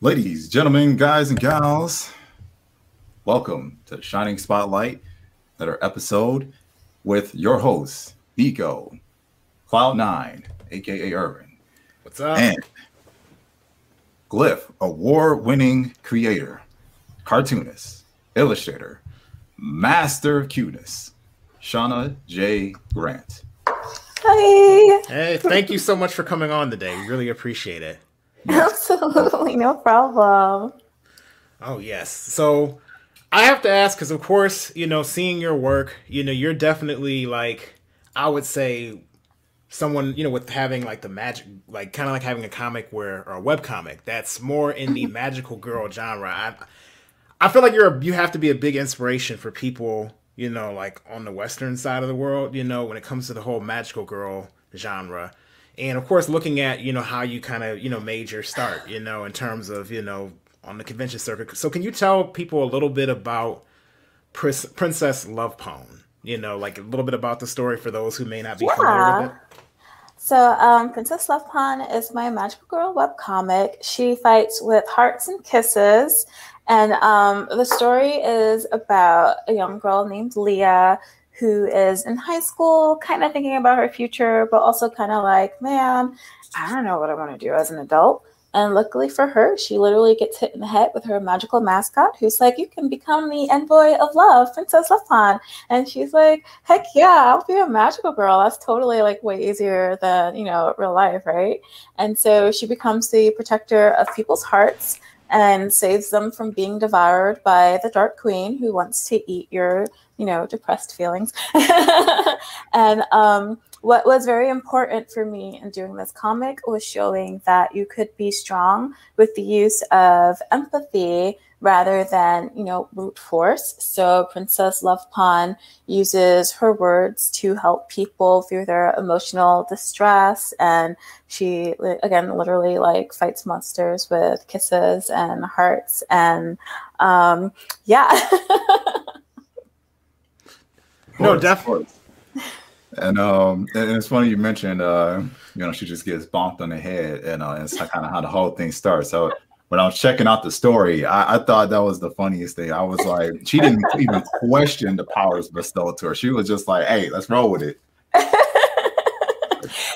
Ladies, gentlemen, guys, and gals, welcome to the Shining Spotlight, another episode with your host, Biko, Cloud9, aka Irvin. What's up? And Glyph, award winning creator, cartoonist, illustrator, master of cuteness, Shauna J. Grant. Hi. Hey, thank you so much for coming on today. We really appreciate it. Absolutely, no problem. Oh, yes. So I have to ask because, of course, you know, seeing your work, you know, you're definitely like, I would say, someone, you know, with having like the magic, like kind of like having a comic where, or a web comic that's more in the magical girl genre. I, I feel like you're, a, you have to be a big inspiration for people, you know, like on the Western side of the world, you know, when it comes to the whole magical girl genre and of course looking at you know how you kind of you know made your start you know in terms of you know on the convention circuit. So can you tell people a little bit about princess love pon you know like a little bit about the story for those who may not be yeah. familiar with it. So um, princess love pon is my magical girl web comic. She fights with hearts and kisses. And um, the story is about a young girl named leah who is in high school, kind of thinking about her future, but also kind of like, man, I don't know what I want to do as an adult. And luckily for her, she literally gets hit in the head with her magical mascot, who's like, "You can become the envoy of love, Princess Pon." And she's like, "Heck yeah, I'll be a magical girl. That's totally like way easier than you know real life, right?" And so she becomes the protector of people's hearts and saves them from being devoured by the Dark Queen, who wants to eat your you know, depressed feelings. and um, what was very important for me in doing this comic was showing that you could be strong with the use of empathy rather than, you know, brute force. So Princess Love Pon uses her words to help people through their emotional distress. And she, again, literally like fights monsters with kisses and hearts. And um, yeah. no, definitely. And um, and it's funny you mentioned uh, you know, she just gets bonked on the head, and uh, it's kind of how the whole thing starts. So when I was checking out the story, I, I, thought that was the funniest thing. I was like, she didn't even question the powers bestowed to her. She was just like, "Hey, let's roll with it."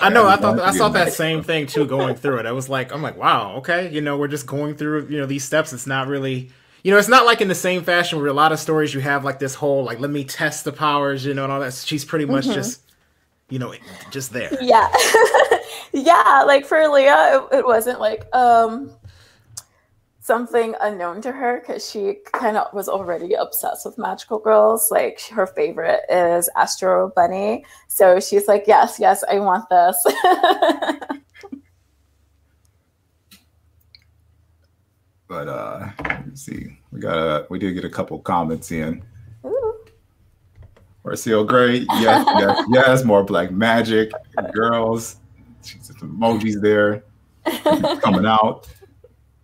I know. I thought I saw that same thing too going through it. I was like, I'm like, wow, okay. You know, we're just going through you know these steps. It's not really you know, it's not like in the same fashion where a lot of stories you have like this whole like let me test the powers, you know, and all that. She's pretty much mm-hmm. just, you know, just there. Yeah, yeah. Like for Leah, it, it wasn't like um something unknown to her because she kind of was already obsessed with magical girls. Like her favorite is Astro Bunny, so she's like, yes, yes, I want this. But uh let's see. We got a we did get a couple comments in. Marcel Gray, yes, yes, yes, more black magic, girls, emojis there coming out.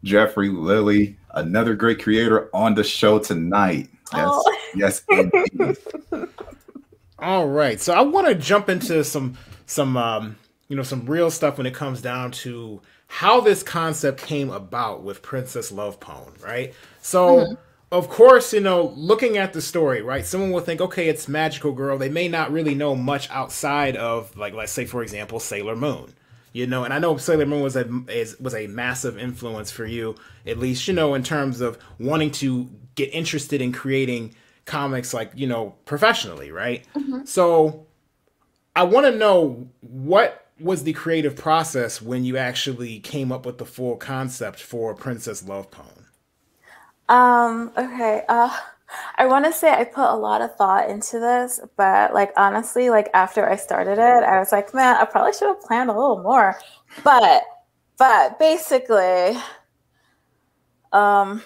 Jeffrey Lilly, another great creator on the show tonight. Yes, oh. yes, All right, so I want to jump into some some um, you know some real stuff when it comes down to how this concept came about with Princess Love Pon, right? So, mm-hmm. of course, you know, looking at the story, right? Someone will think, okay, it's Magical Girl. They may not really know much outside of, like, let's say, for example, Sailor Moon. You know, and I know Sailor Moon was a is, was a massive influence for you, at least you know in terms of wanting to get interested in creating comics, like you know, professionally, right? Mm-hmm. So, I want to know what was the creative process when you actually came up with the full concept for Princess Love Pon? Um, okay. Uh, I want to say I put a lot of thought into this, but like honestly, like after I started it, I was like, man, I probably should have planned a little more. But, but basically, um,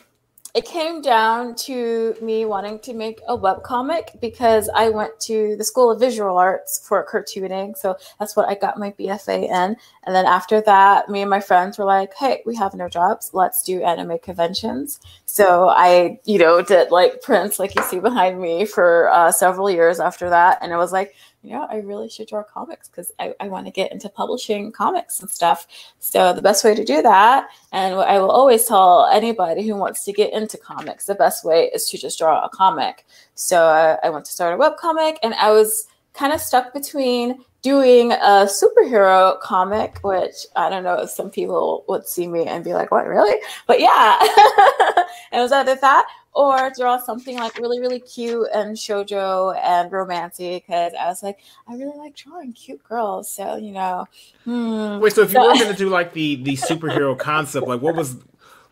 it came down to me wanting to make a web comic because I went to the School of Visual Arts for cartooning. So that's what I got my BFA in. And then after that, me and my friends were like, hey, we have no jobs. Let's do anime conventions. So I, you know, did like prints like you see behind me for uh, several years after that. And it was like, know, I really should draw comics because I, I want to get into publishing comics and stuff. So the best way to do that, and what I will always tell anybody who wants to get into comics, the best way is to just draw a comic. So uh, I went to start a web comic, and I was kind of stuck between doing a superhero comic, which I don't know if some people would see me and be like, "What, really?" But yeah, it was either that or draw something like really, really cute and shojo and romancy because I was like, I really like drawing cute girls. So you know, hmm. wait. So if you were going to do like the the superhero concept, like what was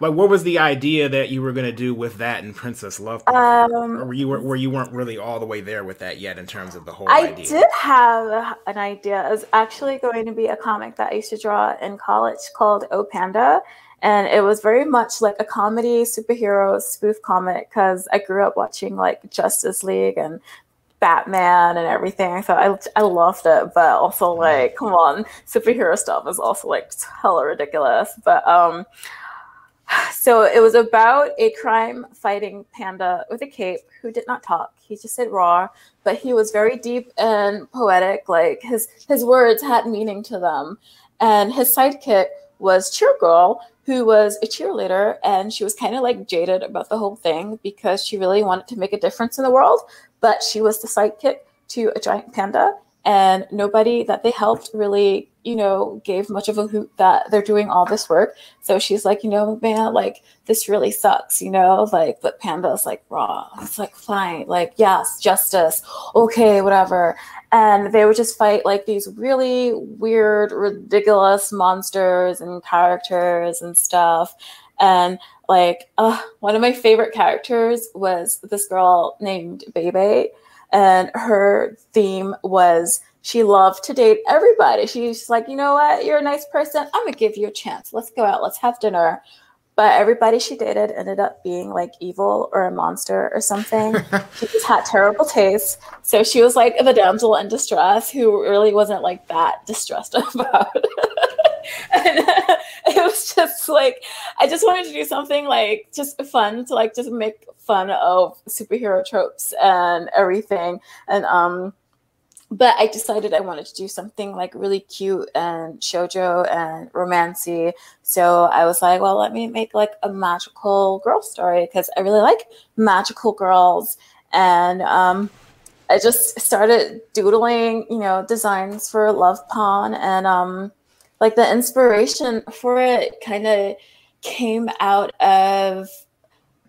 like what was the idea that you were going to do with that in Princess Love? Um, or were you where you weren't really all the way there with that yet in terms of the whole idea? I idea? did have an idea. It was actually going to be a comic that I used to draw in college called O Panda. And it was very much like a comedy superhero spoof comic because I grew up watching like Justice League and Batman and everything. So I, I loved it, but also like, come on, superhero stuff is also like hella ridiculous. But um, so it was about a crime fighting panda with a cape who did not talk. He just said raw, but he was very deep and poetic. Like his his words had meaning to them. And his sidekick was Cheer Girl, who was a cheerleader, and she was kind of like jaded about the whole thing because she really wanted to make a difference in the world. But she was the sidekick to a giant panda, and nobody that they helped really you know gave much of a hoot that they're doing all this work. So she's like you know man like this really sucks you know? Like but panda's like raw it's like fine like yes justice okay whatever. And they would just fight like these really weird ridiculous monsters and characters and stuff. And like uh, one of my favorite characters was this girl named Bebe and her theme was she loved to date everybody. She's like, you know what? You're a nice person. I'm gonna give you a chance. Let's go out. Let's have dinner. But everybody she dated ended up being like evil or a monster or something. she just had terrible taste. So she was like the damsel in distress who really wasn't like that distressed about. and it was just like I just wanted to do something like just fun to like just make fun of superhero tropes and everything. And um but I decided I wanted to do something like really cute and shojo and romancy. So I was like, well, let me make like a magical girl story because I really like magical girls. And um, I just started doodling, you know, designs for Love Pon, and um, like the inspiration for it kind of came out of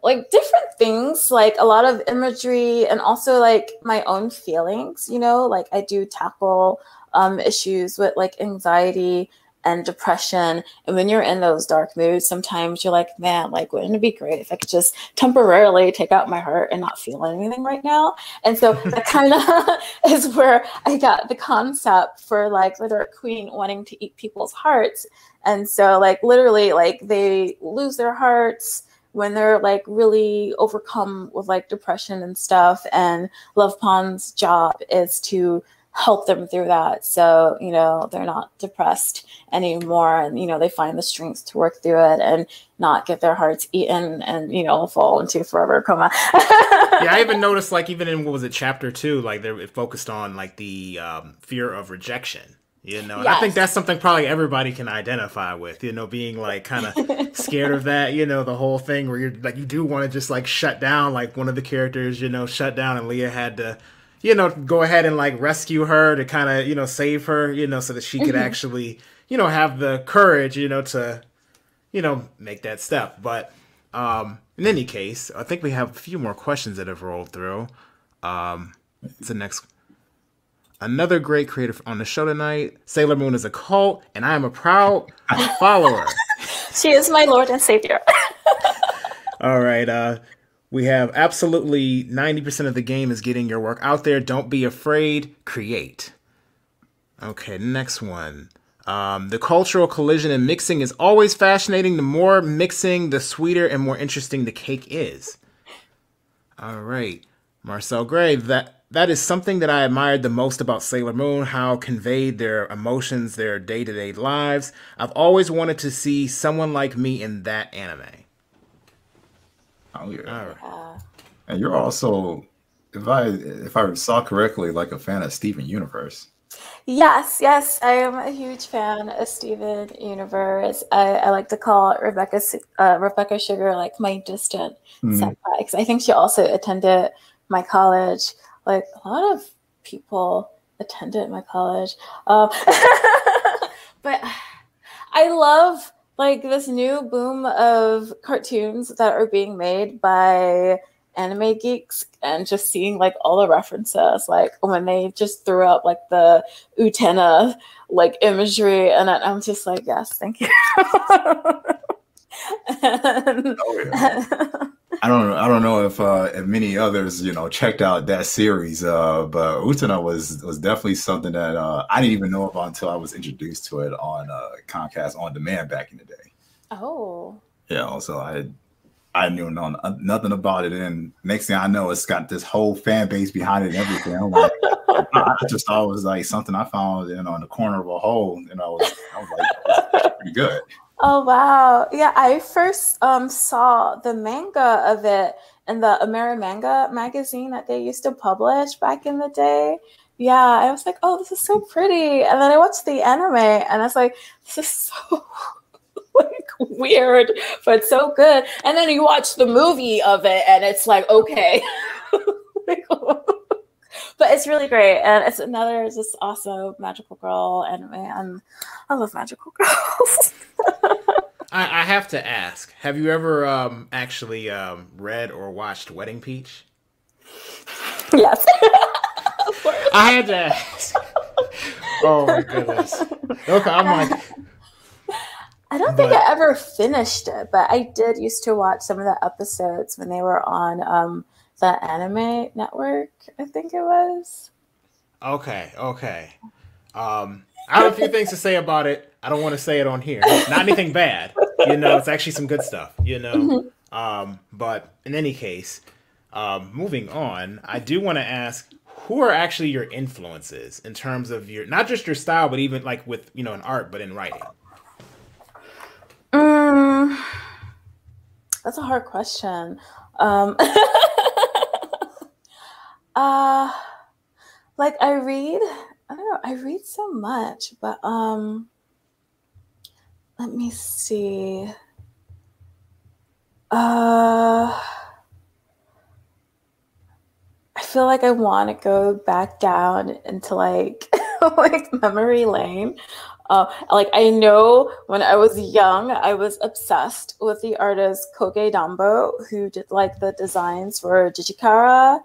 like different things like a lot of imagery and also like my own feelings you know? Like i do tackle um, issues with like anxiety and depression. And when you're in those dark moods sometimes you're like man like wouldn't it be great if i could just temporarily take out my heart and not feel anything right now? And so that kind of is where i got the concept for like the dark queen wanting to eat people's hearts. And so like literally like they lose their hearts when they're like really overcome with like depression and stuff. And love pon's job is to help them through that. So you know they're not depressed anymore and you know they find the strength to work through it and not get their hearts eaten and you know fall into forever coma. Yeah i even noticed like even in what was it chapter two like they're focused on like the um, fear of rejection you know, yes. I think that's something probably everybody can identify with, you know, being like kind of scared of that, you know, the whole thing where you're like, you do want to just like shut down, like one of the characters, you know, shut down, and Leah had to, you know, go ahead and like rescue her to kind of, you know, save her, you know, so that she could mm-hmm. actually, you know, have the courage, you know, to, you know, make that step. But um in any case, I think we have a few more questions that have rolled through. Um, it's the next another great creator on the show tonight. Sailor Moon is a cult, and I am a proud follower. she is my Lord and Savior. All right. Uh, we have absolutely 90% of the game is getting your work out there. Don't be afraid, create. Okay, next one. Um, the cultural collision and mixing is always fascinating. The more mixing, the sweeter and more interesting the cake is. All right. Marcel Gray, that that is something that I admired the most about Sailor Moon, how conveyed their emotions, their day to day lives. I've always wanted to see someone like me in that anime. Oh, yeah. And you're also if I if I saw correctly, like a fan of Steven Universe. Yes, yes, I am a huge fan of Steven Universe. I, I like to call Rebecca uh, Rebecca Sugar like my distant mm. senpai because I think she also attended my college. Like a lot of people attended my college, um, but I love like this new boom of cartoons that are being made by anime geeks and just seeing like all the references like when they just threw up like the utena like imagery and i'm just like yes thank you and, oh, yeah. I don't know. I don't know if uh, if many others you know checked out that series, uh, but Utena was was definitely something that uh, I didn't even know about until I was introduced to it on uh, Comcast on demand back in the day. Oh. Yeah. So I I knew no, nothing about it. And next thing I know, it's got this whole fan base behind it and everything. I'm like, I just thought it was like something I found you know in the corner of a hole. And I was, I was like, pretty good. Oh wow. Yeah, I first um, saw the manga of it in the AmeriManga magazine that they used to publish back in the day. Yeah, I was like, oh, this is so pretty. And then I watched the anime and I was like, this is so like weird, but so good. And then you watch the movie of it, and it's like, okay. but it's really great, and it's another just also magical girl anime, and I love magical girls. I, I, have to ask: Have you ever um, actually um, read or watched Wedding Peach? Yes. I had to ask. Oh my goodness. Okay, I'm like, I don't but, think I ever finished it, but I did used to watch some of the episodes when they were on um, the anime network, I think it was. Okay, okay. Um, I have a few things to say about it. I don't want to say it on here. Not anything bad. You know, it's actually some good stuff, you know. Mm-hmm. Um, but in any case, um, moving on, I do want to ask who are actually your influences in terms of your not just your style, but even like with you know in art, but in writing. Mm, that's a hard question. Um, uh, like I read, I don't know, I read so much, but um, let me see. Uh, I feel like I want to go back down into like like memory lane uh, like I know when I was young, I was obsessed with the artist Koge-Donbo, who did like the designs for Di Gi Charat.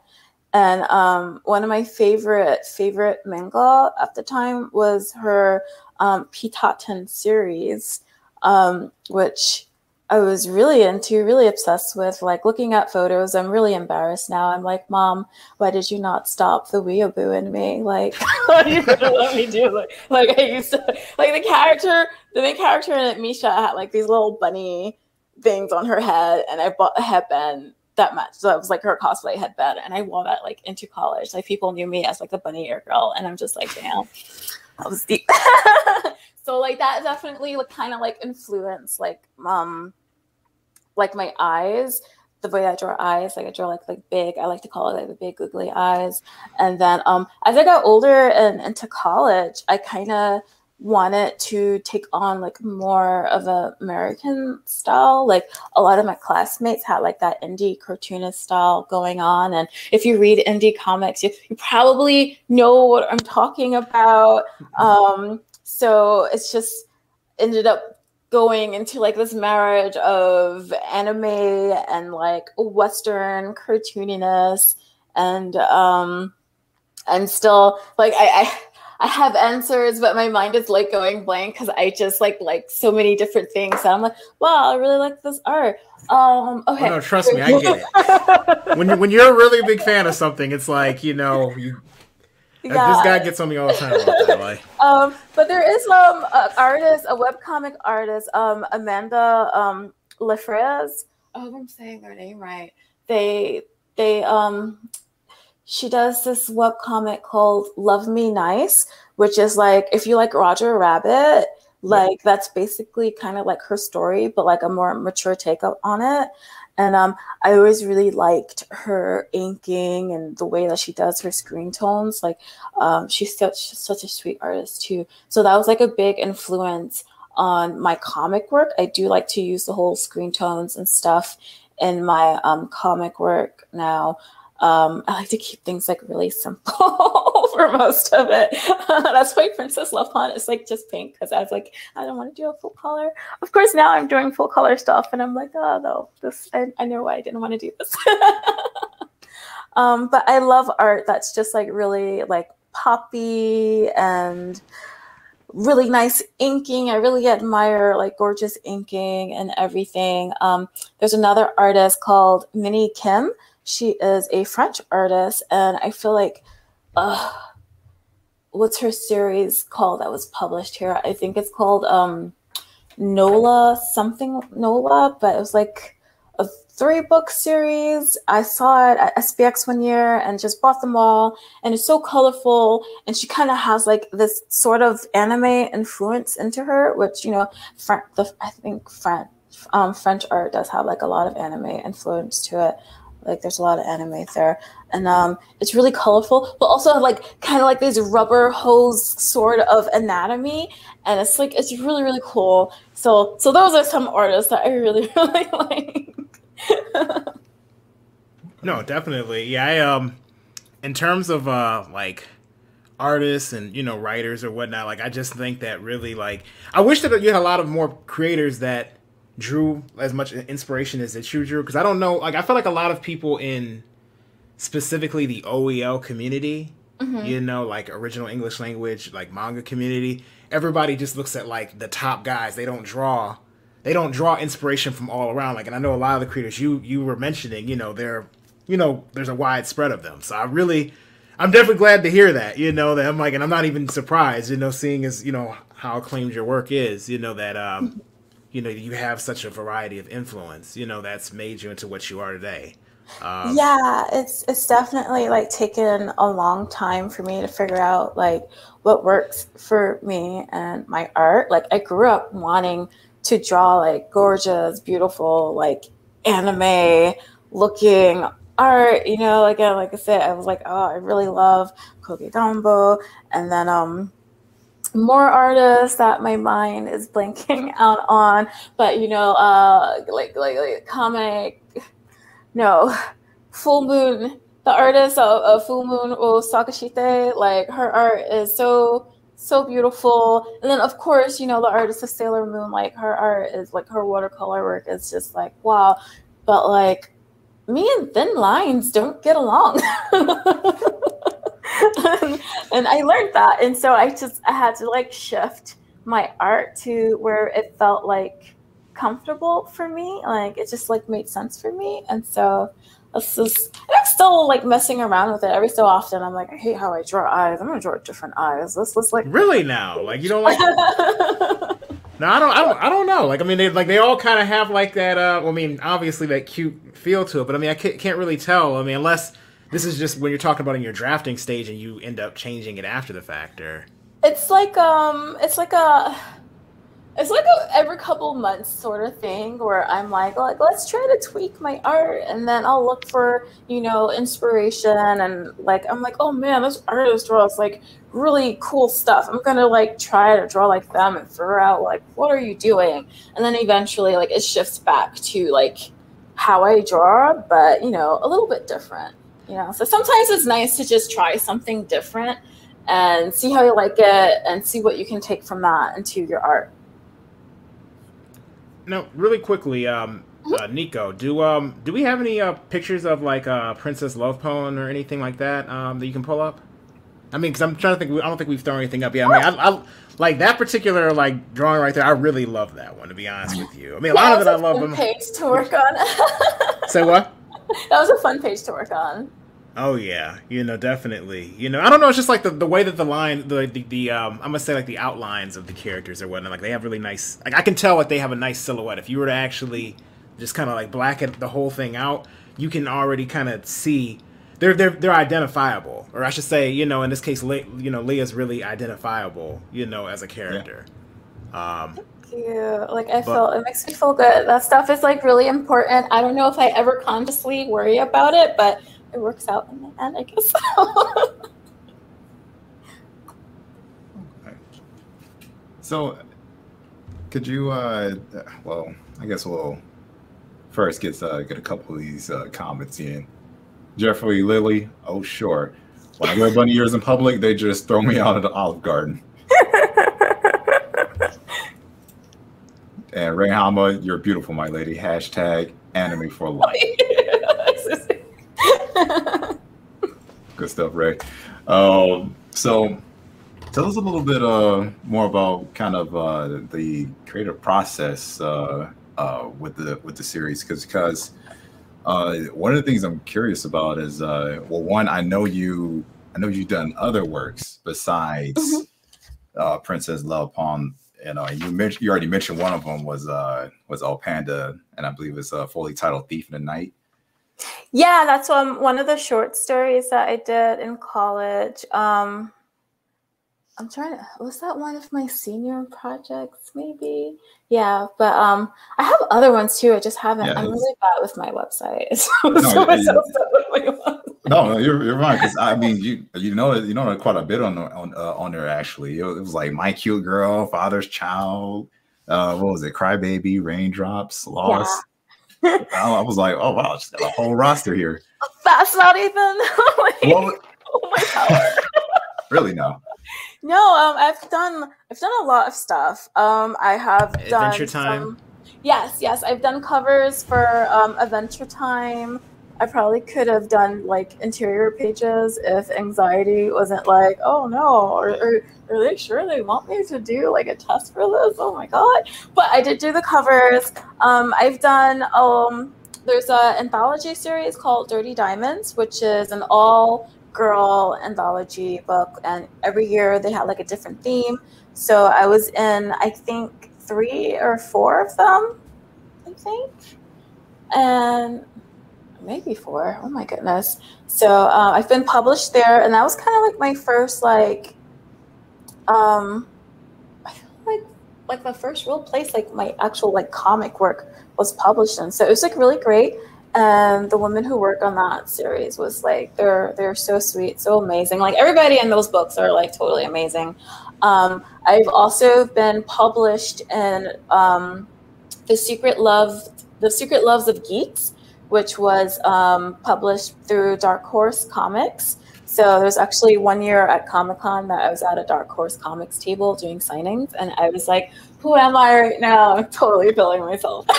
And um, one of my favorite favorite manga at the time was her um, Pitaten series, um, which I was really into, really obsessed with, like looking at photos. I'm really embarrassed now. I'm like, Mom, why did you not stop the weeaboo in me? Like, you let me do it? Like, I used to, like the character, the main character in it, Misha, had like these little bunny things on her head, and I bought a headband that much. So it was like her cosplay headband, and I wore that like into college. Like people knew me as like the bunny ear girl, and I'm just like, damn, that was deep. so like that definitely like kind of like influenced like um like my eyes the way I draw eyes, like I draw like like big. I like to call it like the big googly eyes. And then um, as I got older and into college, I kind of wanted to take on like more of a American style. Like a lot of my classmates had like that indie cartoonist style going on. And if you read indie comics, you, you probably know what I'm talking about. Um, so it's just ended up going into like this marriage of anime and like western cartooniness and um i'm still like i i I have answers, but my mind is like going blank because I just like like so many different things. And I'm like, wow, I really like this art. Um, okay. Oh, no, trust me, I get it. when you when you're a really big fan of something, it's like you know you yeah. This guy gets on me all the time about that. Like. um, but there is um an artist, a webcomic artist, um, Amanda um Lafrenais. I hope I'm saying their name right. They they um she does this webcomic called Love Me Nice, which is like if you like Roger Rabbit, like that's basically kind of like her story, but like a more mature take on it. And um, I always really liked her inking and the way that she does her screen tones. Like, um, she's such such a sweet artist too. So that was like a big influence on my comic work. I do like to use the whole screen tones and stuff in my um, comic work now. Um, I like to keep things like really simple for most of it. That's why Princess Love is like just pink because I was like, I don't want to do a full color. Of course, now I'm doing full color stuff, and I'm like, oh no, this I, I know why I didn't want to do this. um, but I love art that's just like really like poppy and really nice inking. I really admire like gorgeous inking and everything. Um, there's another artist called Minnie Kim she is a French artist, and I feel like, uh, what's her series called that was published here? I think it's called um, Nola something Nola, but it was like a three book series. I saw it at SPX one year and just bought them all, and it's so colorful. And she kind of has like this sort of anime influence into her, which you know, the, I think French um, French art does have like a lot of anime influence to it. Like there's a lot of anime there, and um, it's really colorful, but also like kind of like these rubber hose sort of anatomy, and it's like it's really really cool. So so those are some artists that I really really like. no, definitely, yeah. I, um, in terms of uh like artists and you know writers or whatnot, like I just think that really like I wish that you had a lot of more creators that drew as much inspiration as that you drew? Because I don't know like I feel like a lot of people in specifically the OEL community mm-hmm. you know like original English language like manga community everybody just looks at like the top guys. They don't draw they don't draw inspiration from all around. Like and I know a lot of the creators you you were mentioning you know they're you know there's a wide spread of them. So I really I'm definitely glad to hear that you know that I'm like and I'm not even surprised you know seeing as you know how acclaimed your work is you know that um you know you have such a variety of influence you know that's made you into what you are today. Um, yeah it's it's definitely like taken a long time for me to figure out like what works for me and my art. Like i grew up wanting to draw like gorgeous beautiful like anime looking art you know again like i said i was like oh i really love Koge-Donbo and then um more artists that my mind is blanking out on, but you know, uh, like like, like comic, no, Full Moon, the artist of, of Full Moon O Sagashite, like her art is so so beautiful. And then of course, you know, the artist of Sailor Moon, like her art is like her watercolor work is just like wow. But like me and thin lines don't get along. and, I learned that. And so I just I had to like shift my art to where it felt like comfortable for me. Like it just like made sense for me. And so this is and I'm still like messing around with it every so often. I'm like, I hate how I draw eyes. I'm gonna draw different eyes. Let's let's like really now. Like you don't like No, I don't, I don't. I don't know. Like, I mean, they like they all kind of have like that. Uh, well, I mean, obviously that cute feel to it, but I mean, I can't, can't really tell. I mean, unless this is just when you're talking about in your drafting stage and you end up changing it after the fact, or it's like um, it's like a, it's like a every couple months sort of thing where I'm like, like let's try to tweak my art, and then I'll look for you know inspiration, and like I'm like, oh man, this artist draws like really cool stuff. I'm gonna like try to draw like them and figure out like what are you doing, and then eventually like it shifts back to like how I draw, but you know a little bit different you know so sometimes it's nice to just try something different and see how you like it and see what you can take from that into your art. Now really quickly um mm-hmm. uh, nico do um do we have any uh pictures of like uh princess love pon or anything like that um that you can pull up? I mean because i'm trying to think i don't think we've thrown anything up yet. I mean I, I like that particular like drawing right there i really love that one to be honest with you. I mean a yeah, lot of it i love them. page to work on. Say what that was a fun page to work on. Oh yeah, you know, definitely. You know, I don't know. It's just like the, the way that the line, the, the the um, I'm gonna say like the outlines of the characters or whatnot. Like they have really nice. Like I can tell like they have a nice silhouette. If you were to actually just kind of like blacken the whole thing out, you can already kind of see they're they're they're identifiable. Or I should say, you know, in this case, Le- you know, Leah's really identifiable. You know, as a character. Yeah. Um, you. Like I but, feel it makes me feel good. That stuff is like really important. I don't know if I ever consciously worry about it, but it works out in the end, I guess. okay. So, could you? uh Well, I guess we'll first get uh, get a couple of these uh, comments in. Jeffrey Lilly, oh sure. When I wear bunny ears in public, they just throw me out of the Olive Garden. and Ray Hama, you're beautiful, my lady. Hashtag anime for life. Good stuff, Ray. Um, so tell us a little bit uh, more about kind of uh, the creative process uh, uh, with the with the series because because uh, one of the things I'm curious about is uh, well one I know you I know you've done other works besides mm-hmm. uh, Princess Love Pon. You know, you mentioned you already mentioned one of them was uh was All Panda, and I believe it's uh, fully titled Thief in the Night. Yeah, that's one one of the short stories that I did in college. Um, I'm trying to was that one of my senior projects maybe? Yeah, but um I have other ones too. I just haven't. Yeah, I'm really bad with my website. no, no, you're you're right because I mean you you know you know quite a bit on on uh, on there actually. It was like my cute girl, father's child. Uh, what was it? Crybaby, raindrops, lost. Yeah. I was like, oh wow, she's got a whole roster here. That's not even like, well, oh my power. really no. No, um, I've done I've done a lot of stuff. Um, I have Adventure done Time. Some, yes, yes, I've done covers for um, Adventure Time. I probably could have done like interior pages if anxiety wasn't like, oh no, or, or are they sure they want me to do like a test for this? Oh my god! But I did do the covers. Um, I've done um, there's an anthology series called Dirty Diamonds, which is an all girl anthology book, and every year they had like a different theme. So I was in, I think, three or four of them, I think, and maybe four. Oh my goodness! So uh, I've been published there, and that was kind of like my first like, um, I feel like like the first real place like my actual like comic work was published in. So it was like really great and the women who work on that series was like they're they're so sweet so amazing like everybody in those books are like totally amazing um, i've also been published in um, the secret love the secret loves of geeks which was um, published through dark horse comics so there's actually one year at Comic Con that I was at a Dark Horse Comics table doing signings, and I was like, "Who am I right now?" I'm totally feeling myself.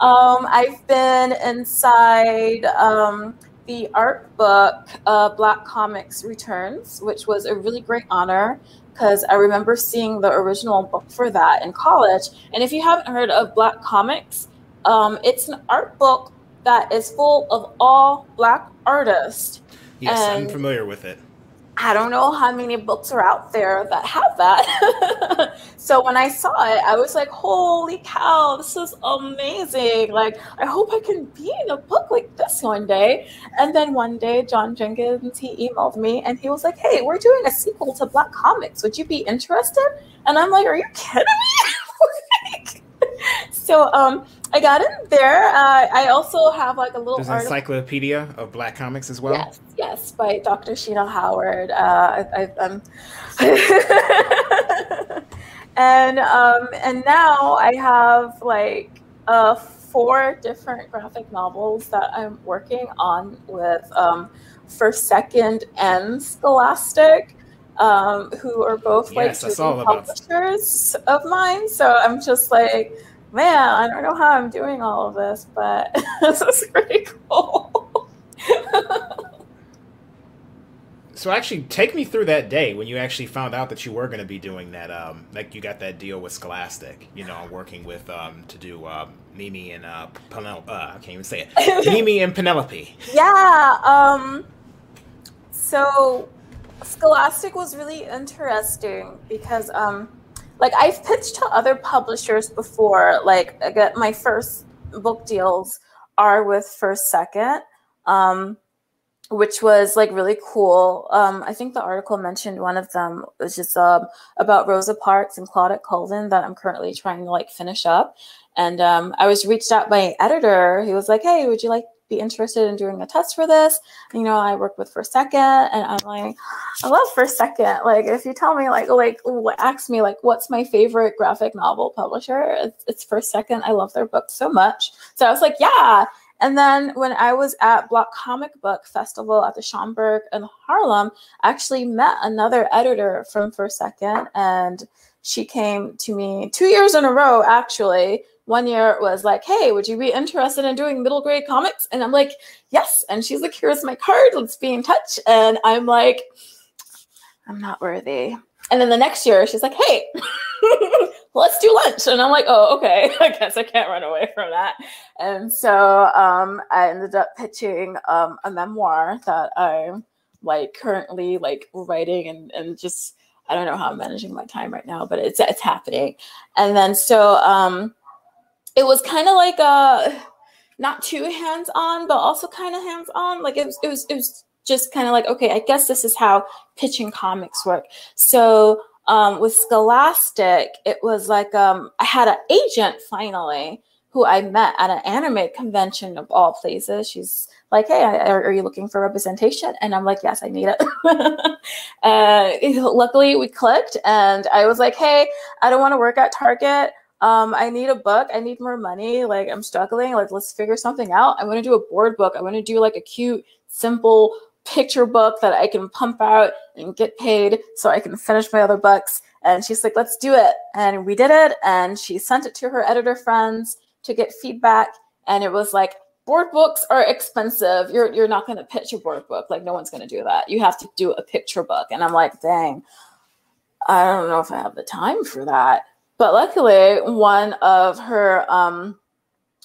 Um, I've been inside um, the art book uh, Black Comix Returns, which was a really great honor because I remember seeing the original book for that in college. And if you haven't heard of Black Comix, um, it's an art book that is full of all Black artists. Yes, and I'm familiar with it. I don't know how many books are out there that have that. so when I saw it, I was like, holy cow, this is amazing. Like, I hope I can be in a book like this one day. And then one day, John Jennings, he emailed me and he was like, hey, we're doing a sequel to Black Comix. Would you be interested? And I'm like, are you kidding me? so um, I got in there. Uh, I also have like a little There's an encyclopedia of Black comics as well. Yes, yes, by Dr. Sheena Howard. Uh, I, am and um, and now I have like uh, four different graphic novels that I'm working on with um, First Second and Scholastic. Um, who are both yes, like publishers of mine. So I'm just like, man, I don't know how I'm doing all of this, but this is pretty cool. so actually, take me through that day when you actually found out that you were going to be doing that. Um, like you got that deal with Scholastic, you know, working with um to do um, Mimi and uh, Penelope. Uh, I can't even say it. Mimi and Penelope. Yeah. Um. So, Scholastic was really interesting because um like I've pitched to other publishers before. Like I get my first book deals are with First Second. Um, which was like really cool. Um, I think the article mentioned one of them was just um, about Rosa Parks and Claudette Colvin that I'm currently trying to like finish up. And um, I was reached out by an editor. He was like, "Hey, would you like be interested in doing a test for this?" You know, I work with First Second, and I'm like, I love First Second. Like, if you tell me, like, like ask me, like, what's my favorite graphic novel publisher? It's, it's First Second. I love their books so much. So I was like, yeah. And then when I was at Black Comic Book Festival at the Schomburg in Harlem, I actually met another editor from First Second, and she came to me two years in a row, actually. One year was like, hey, would you be interested in doing middle grade comics? And I'm like, yes. And she's like, here's my card. Let's be in touch. And I'm like, I'm not worthy. And then the next year, she's like, hey, let's do lunch. And I'm like, oh, okay. I guess I can't run away from that. And so um, I ended up pitching um, a memoir that I'm like currently like writing and, and just, I don't know how I'm managing my time right now, but it's, it's happening. And then so um, it was kind of like a, not too hands on, but also kind of hands on. Like it was, it was, it was just kind of like, okay, I guess this is how pitching comics work. So um, with Scholastic, it was like um, I had an agent finally who I met at an anime convention of all places. She's like, "Hey, are, are you looking for representation?" And I'm like, "Yes, I need it." uh, luckily, we clicked, and I was like, "Hey, I don't want to work at Target. Um, I need a book. I need more money. Like, I'm struggling. Like, let's figure something out. I want to do a board book. I want to do like a cute, simple picture book that I can pump out and get paid so I can finish my other books. And she's like, let's do it. And we did it. And she sent it to her editor friends to get feedback. And it was like, board books are expensive. You're, you're not going to pitch a board book. Like, no one's going to do that. You have to do a picture book. And I'm like, dang, I don't know if I have the time for that. But luckily, one of her, um,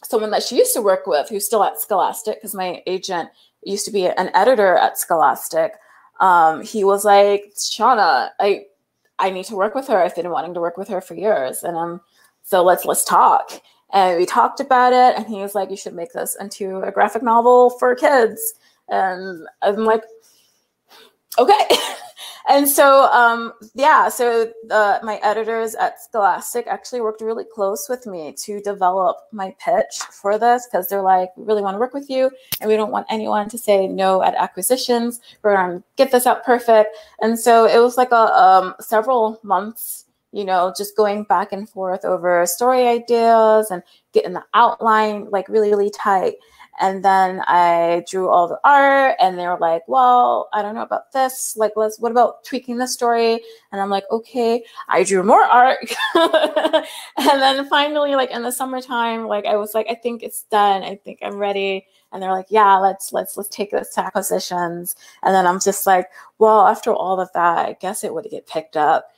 someone that she used to work with who's still at Scholastic, because my agent used to be an editor at Scholastic. Um, he was like, Shauna, I I need to work with her. I've been wanting to work with her for years. And um, so let's let's talk. And we talked about it, and he was like, You should make this into a graphic novel for kids. And I'm like, okay. and so um, yeah so uh, my editors at scholastic actually worked really close with me to develop my pitch for this because they're like we really want to work with you and we don't want anyone to say no at acquisitions we're to get this out perfect and so it was like a um, several months you know just going back and forth over story ideas and getting the outline like really really tight and then I drew all the art, and they were like, "Well, I don't know about this. Like, let's. What about tweaking the story?" And I'm like, "Okay." I drew more art, and then finally, like in the summertime, like I was like, "I think it's done. I think I'm ready." And they're like, "Yeah, let's let's let's take this to acquisitions." And then I'm just like, "Well, after all of that, I guess it would get picked up."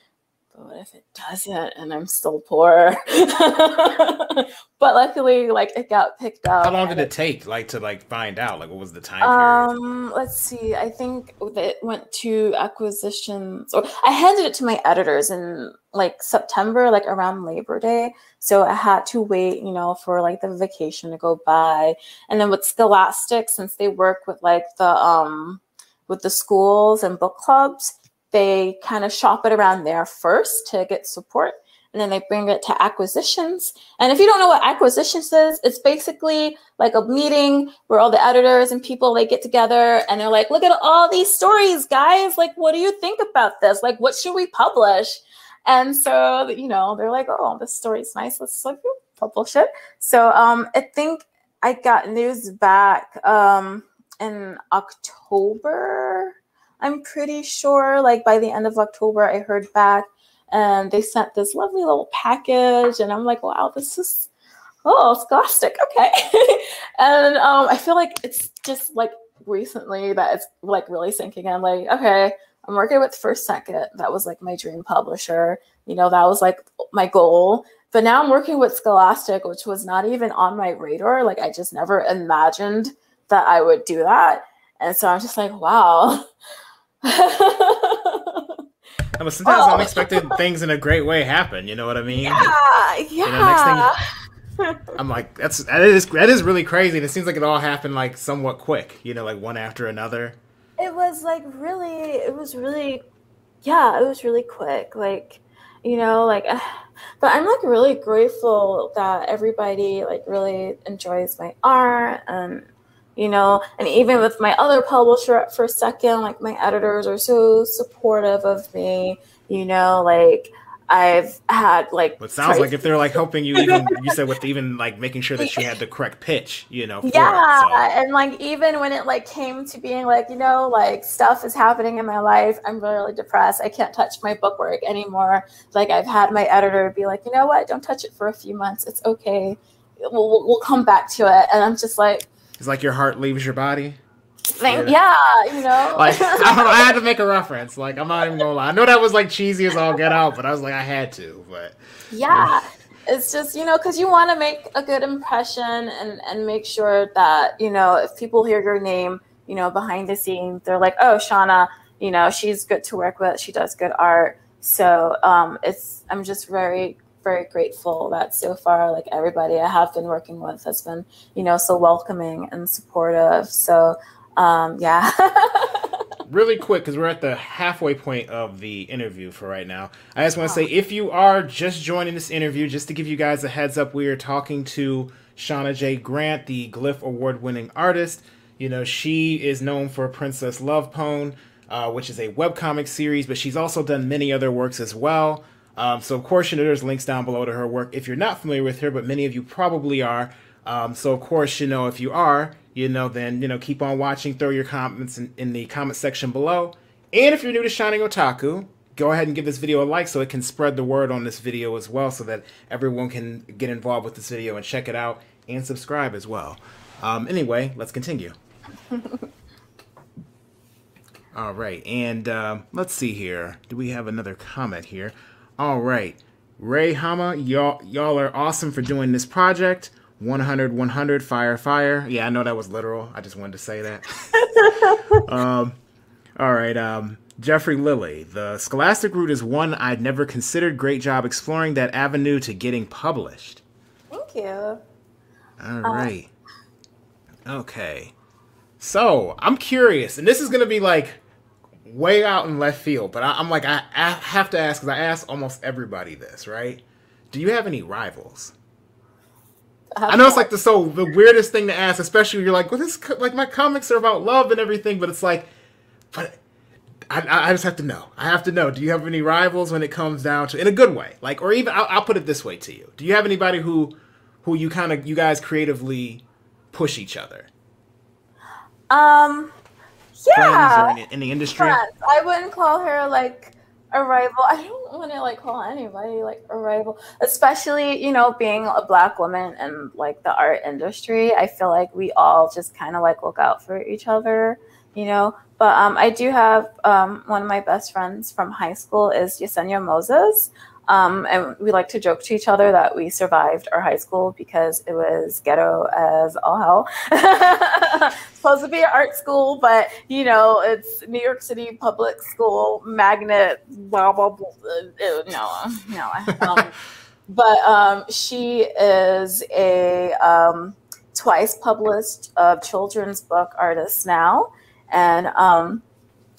But what if it doesn't and I'm still poor? but luckily, like it got picked up. How long did it take, like, to like find out? Like, what was the time period? Um, let's see. I think it went to acquisitions, or I handed it to my editors in like September, like around Labor Day. So I had to wait, you know, for like the vacation to go by. And then with Scholastic, since they work with like the um with the schools and book clubs, they kind of shop it around there first to get support and then they bring it to acquisitions. And if you don't know what acquisitions is, it's basically like a meeting where all the editors and people they get together and they're like, look at all these stories, guys. Like, what do you think about this? Like, what should we publish? And so, you know, they're like, oh, this story's nice. Let's like publish it. So um, I think I got news back um, in October I'm pretty sure like by the end of October, I heard back and they sent this lovely little package. And I'm like, wow, this is, oh, scholastic. Okay. and um, I feel like it's just like recently that it's like really sinking in. Like, okay, I'm working with First Second. That was like my dream publisher. You know, that was like my goal. But now I'm working with Scholastic, which was not even on my radar. Like, I just never imagined that I would do that. And so I'm just like, wow, Sometimes oh. unexpected things in a great way happen. You know what I mean? Yeah, yeah. You know, I'm like, that's that is that is really crazy. And it seems like it all happened like somewhat quick, you know, like one after another. It was like really, it was really, yeah, it was really quick. Like, you know, like, but I'm like really grateful that everybody like really enjoys my art and you know, and even with my other publisher at First Second, like my editors are so supportive of me, you know, like I've had like. It sounds like if they're like helping you, even you said with even like making sure that you had the correct pitch, you know. yeah, it, so. and like even when it like came to being like you know like stuff is happening in my life, I'm really depressed. I can't touch my bookwork anymore. Like I've had my editor be like, you know what, don't touch it for a few months. It's okay. We'll, we'll come back to it, and I'm just like. It's like your heart leaves your body. Thank, yeah, you know. like I don't know, I had to make a reference. Like I'm not even gonna lie. I know that was like cheesy as all get out, but I was like I had to. But yeah, it's just you know because you want to make a good impression and and make sure that you know if people hear your name, you know behind the scenes, they're like, oh, Shauna, you know she's good to work with. She does good art. So um, it's I'm just very very grateful that so far like everybody I have been working with has been you know so welcoming and supportive. So um, yeah. really quick, because we're at the halfway point of the interview for right now. I just want to say if you are just joining this interview, just to give you guys a heads up, we are talking to Shauna J. Grant, the Glyph Award winning artist. You know, she is known for Princess Love Pon, uh, which is a webcomic series, but she's also done many other works as well. Um, so, of course, you know, there's links down below to her work if you're not familiar with her, but many of you probably are. Um, so, of course, you know, if you are, you know, then, you know, keep on watching. Throw your comments in, in the comment section below. And if you're new to Shining Otaku, go ahead and give this video a like so it can spread the word on this video as well so that everyone can get involved with this video and check it out and subscribe as well. Um, anyway, let's continue. All right, and uh, let's see here. Do we have another comment here? All right, Ray Hama, y'all y'all are awesome for doing this project. 100 100 fire fire. Yeah i know that was literal. I just wanted to say that. Um, all right um, jeffrey lilly. The scholastic route is one i'd never considered. Great job exploring that avenue to getting published. Thank you. All uh, right. Okay. So i'm curious and this is gonna be like way out in left field but I, am like I, I have to ask because i ask almost everybody this right do you have any rivals I know it's like the so the weirdest thing to ask, especially you're like, well, this like my comics are about love and everything, but it's like, but I, I just have to know. I have to know. Do you have any rivals when it comes down to in a good way, like, or even I'll, I'll put it this way to you: Do you have anybody who who you kind of you guys creatively push each other? Um, yeah, in, in, the industry. Friends. I wouldn't call her like a rival. I don't want to like call anybody like a rival, especially you know being a black woman in like the art industry. I feel like we all just kind of like look out for each other, you know. But um, I do have um, one of my best friends from high school is Yesenia Moises. Um, and we like to joke to each other that we survived our high school because it was ghetto as all hell. supposed to be an art school, but you know, it's New York City public school magnet, blah, blah, blah. Uh, no, no. Um, but um, she is a um, twice published uh, children's book artist now. And um,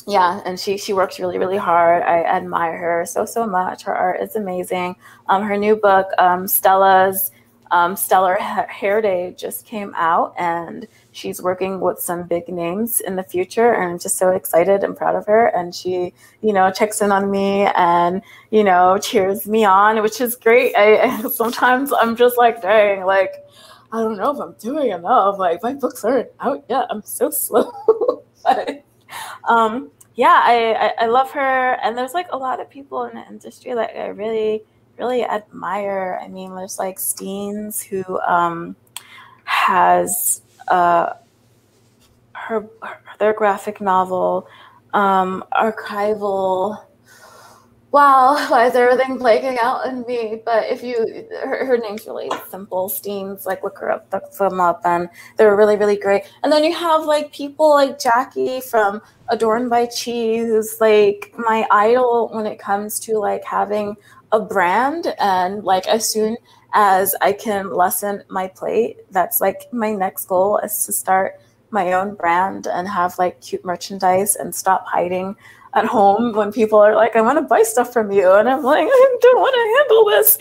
yeah and she she works really really hard. I admire her so so much. Her art is amazing. Um, her new book um, stella's um, stellar hair day just came out and she's working with some big names in the future and i'm just so excited and proud of her. And she you know checks in on me and you know cheers me on which is great. I, sometimes i'm just like dang like i don't know if i'm doing enough. Like my books aren't out yet. I'm so slow. But um yeah, I, I, I love her. And there's like a lot of people in the industry that I really, really admire. I mean, there's like Steenz who um, has uh, her, their graphic novel, um, archival wow, why is everything blanking out in me? But if you, her, her, name's really simple, Steenz, like look her up, look them up, and they're really, really great. And then you have like people like Jackie from Adorned by Chi, who's like my idol when it comes to like having a brand. And like as soon as I can lessen my plate. That's like my next goal is to start my own brand and have like cute merchandise and stop hiding at home when people are like, I want to buy stuff from you. And I'm like, I don't want to handle this.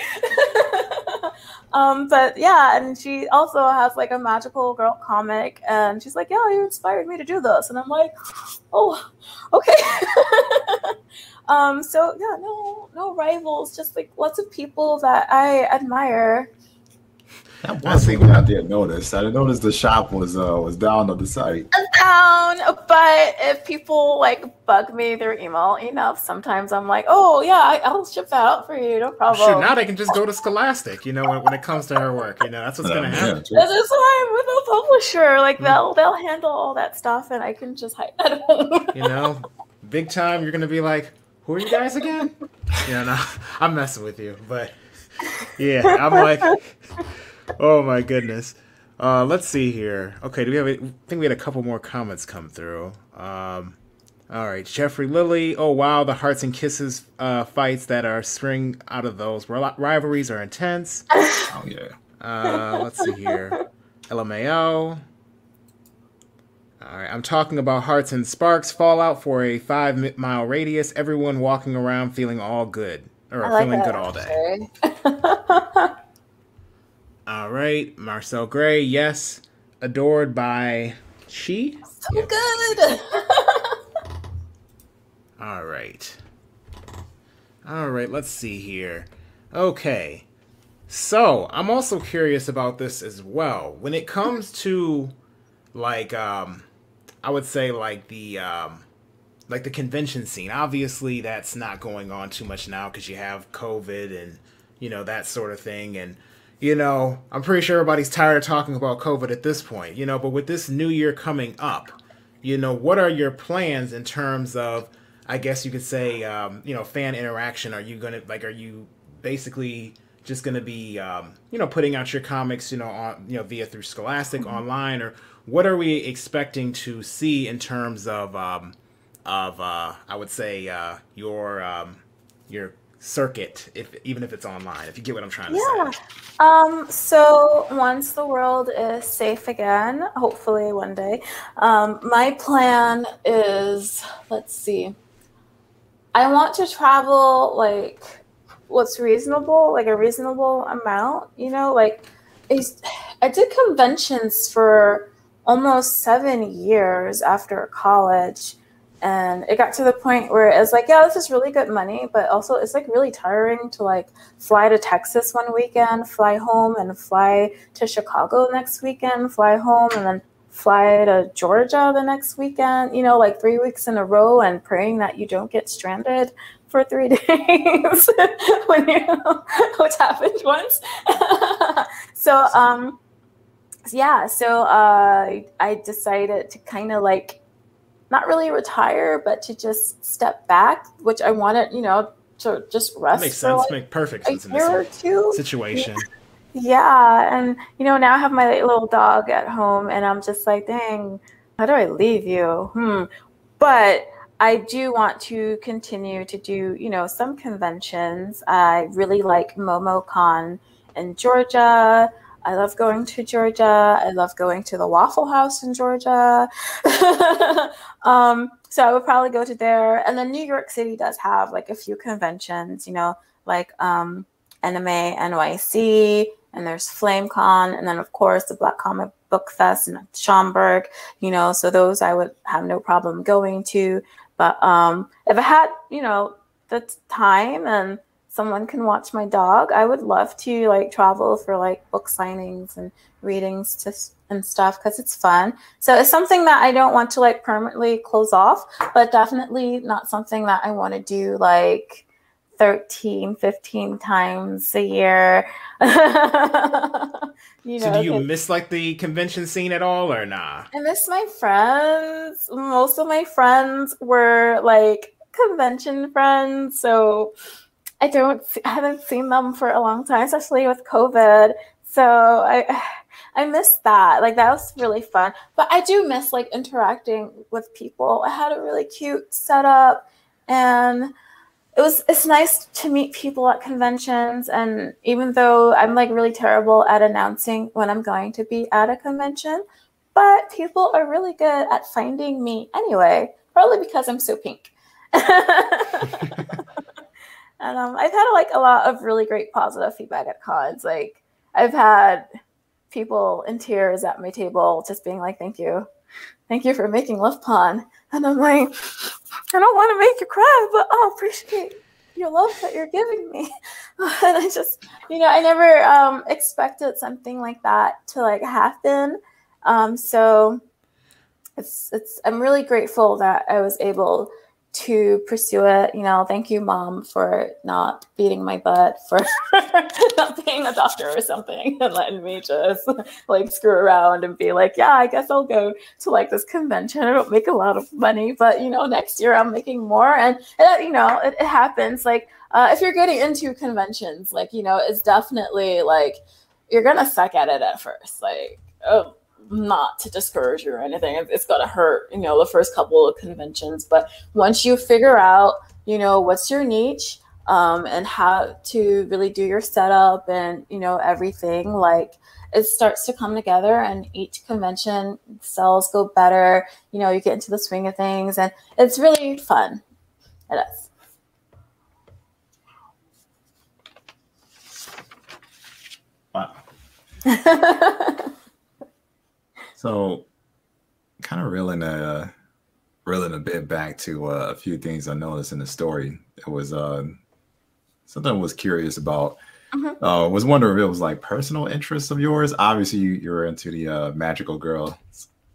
um, but yeah, and she also has like a magical girl comic. And she's like, Yeah, you inspired me to do this. And I'm like, Oh, okay. um, so yeah, no, no rivals, just like lots of people that I admire that was thing I didn't notice. I didn't notice the shop was uh was down on the site. Down, but if people like bug me through email enough, sometimes I'm like, oh yeah, I, will ship that out for you, no problem. Shoot, now they can just go to Scholastic. You know, when, when it comes to her work, you know, that's what's gonna happen. Yeah, this is why I'm with a publisher. Like mm. they'll they'll handle all that stuff, and I can just hide at home. you know, big time. You're gonna be like, who are you guys again? yeah, no, I'm messing with you, but yeah, I'm like oh my goodness. Uh, let's see here. Okay, do we have? A, I think we had a couple more comments come through. Um, all right, Jeffrey Lilly. Oh wow, the hearts and kisses uh, fights that are spring out of those rivalries are intense. oh yeah. Uh, let's see here. LMAO. All right, I'm talking about hearts and sparks fallout for a five mile radius. Everyone walking around feeling all good or like feeling good all day. All right, Marcel Gray, yes, Adorned by Chi. So good. All right. All right, let's see here. Okay. So, I'm also curious about this as well. When it comes to like um I would say like the um like the convention scene. Obviously, that's not going on too much now cuz you have COVID and you know that sort of thing and you know, I'm pretty sure everybody's tired of talking about COVID at this point, you know, but with this new year coming up, you know, what are your plans in terms of, I guess you could say, um, you know, fan interaction? Are you going to, like, are you basically just going to be, um, you know, putting out your comics, you know, on, you know, via through Scholastic mm-hmm. online, or what are we expecting to see in terms of, um, of, uh, I would say, uh, your, um, your circuit if even if it's online if you get what i'm trying to yeah. say um so once the world is safe again hopefully one day um my plan is let's see i want to travel like what's reasonable like a reasonable amount you know like I, I did conventions for almost seven years after college and it got to the point where it's like yeah this is really good money but also it's like really tiring to like fly to texas one weekend fly home and fly to chicago next weekend fly home and then fly to georgia the next weekend you know like three weeks in a row and praying that you don't get stranded for three days when you which happened once. So um yeah so uh i decided to kind of like not really retire, but to just step back, which I wanted, you know, to just rest. That makes sense. Like Make perfect sense in this situation. Yeah, and you know, now I have my little dog at home, and I'm just like, dang, how do I leave you? Hmm. But I do want to continue to do, you know, some conventions. I really like MomoCon in Georgia. I love going to Georgia. I love going to the Waffle House in Georgia. um, so I would probably go to there. And then New York City does have like a few conventions, you know, like um, NYC, and there's FlameCon, and then of course the Black Comic Book Fest in Schomburg, you know, so those I would have no problem going to. But um, if I had, you know, the time and someone can watch my dog. I would love to like travel for like book signings and readings to and stuff because it's fun. So it's something that I don't want to like permanently close off, but definitely not something that I want to do like 13, 15 times a year. you know, so do you miss like the convention scene at all or nah? I miss my friends. Most of my friends were like convention friends. So I don't I haven't seen them for a long time, especially with COVID. So I I miss that. Like that was really fun. But I do miss like interacting with people. I had a really cute setup and it was it's nice to meet people at conventions and even though i'm like really terrible at announcing when i'm going to be at a convention but people are really good at finding me anyway probably because i'm so pink and um, i've had like a lot of really great positive feedback at cons like i've had people in tears at my table just being like thank you thank you for making Love Pon and i'm like I don't want to make you cry, but I'll appreciate your love that you're giving me. and I just, you know, I never um, expected something like that to like happen. Um, so it's it's I'm really grateful that I was able to pursue it. You know, thank you, mom, for not beating my butt, for not being a doctor or something, and letting me just like screw around and be like, yeah, I guess I'll go to like this convention. I don't make a lot of money, but you know, next year I'm making more, and, and you know, it, it happens. Like uh, if you're getting into conventions, like you know, it's definitely like you're gonna suck at it at first, like oh not to discourage you or anything. It's to hurt, you know, the first couple of conventions. But once you figure out, you know, what's your niche um, and how to really do your setup and, you know, everything, like it starts to come together and each convention sales go better. You know, you get into the swing of things and it's really fun. It is. Wow. So, kind of reeling a reeling a bit back to uh, a few things I noticed in the story. It was uh, something I was curious about. Mm-hmm. Uh, was wondering if it was like personal interests of yours. Obviously, you, you're into the uh, magical girl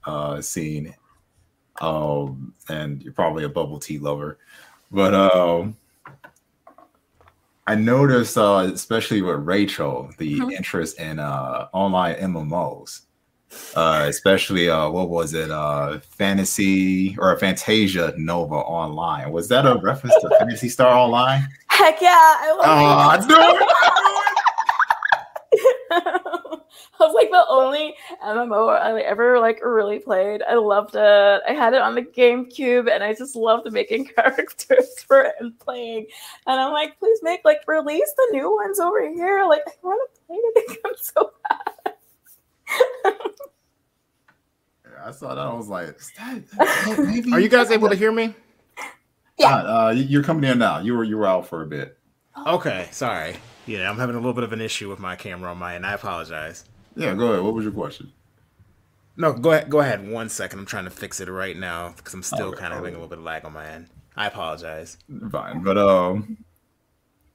uh, scene, um, and you're probably a bubble tea lover. But um, I noticed, uh, especially with Rachel, the mm-hmm. interest in uh, online MMOs uh, especially uh, what was it, uh, Fantasy or Fantasia Nova Online? Was that a reference to Phantasy Star Online? Heck yeah! I love oh, I I was like the only MMO I ever like really played. I loved it. I had it on the GameCube, and I just loved making characters for it and playing. And I'm like, please make like release the new ones over here. Like I want to play it again so bad. I saw that. I was like, that, Are you guys able to hear me? Yeah. Uh, uh, you're coming in now. You were you were out for a bit. Okay, sorry. Yeah, I'm having a little bit of an issue with my camera on my end. I apologize. Yeah, go ahead. What was your question? No, go ahead. Go ahead. One second. I'm trying to fix it right now because I'm still okay, kind of okay. having a little bit of lag on my end. I apologize. Fine, but um, well,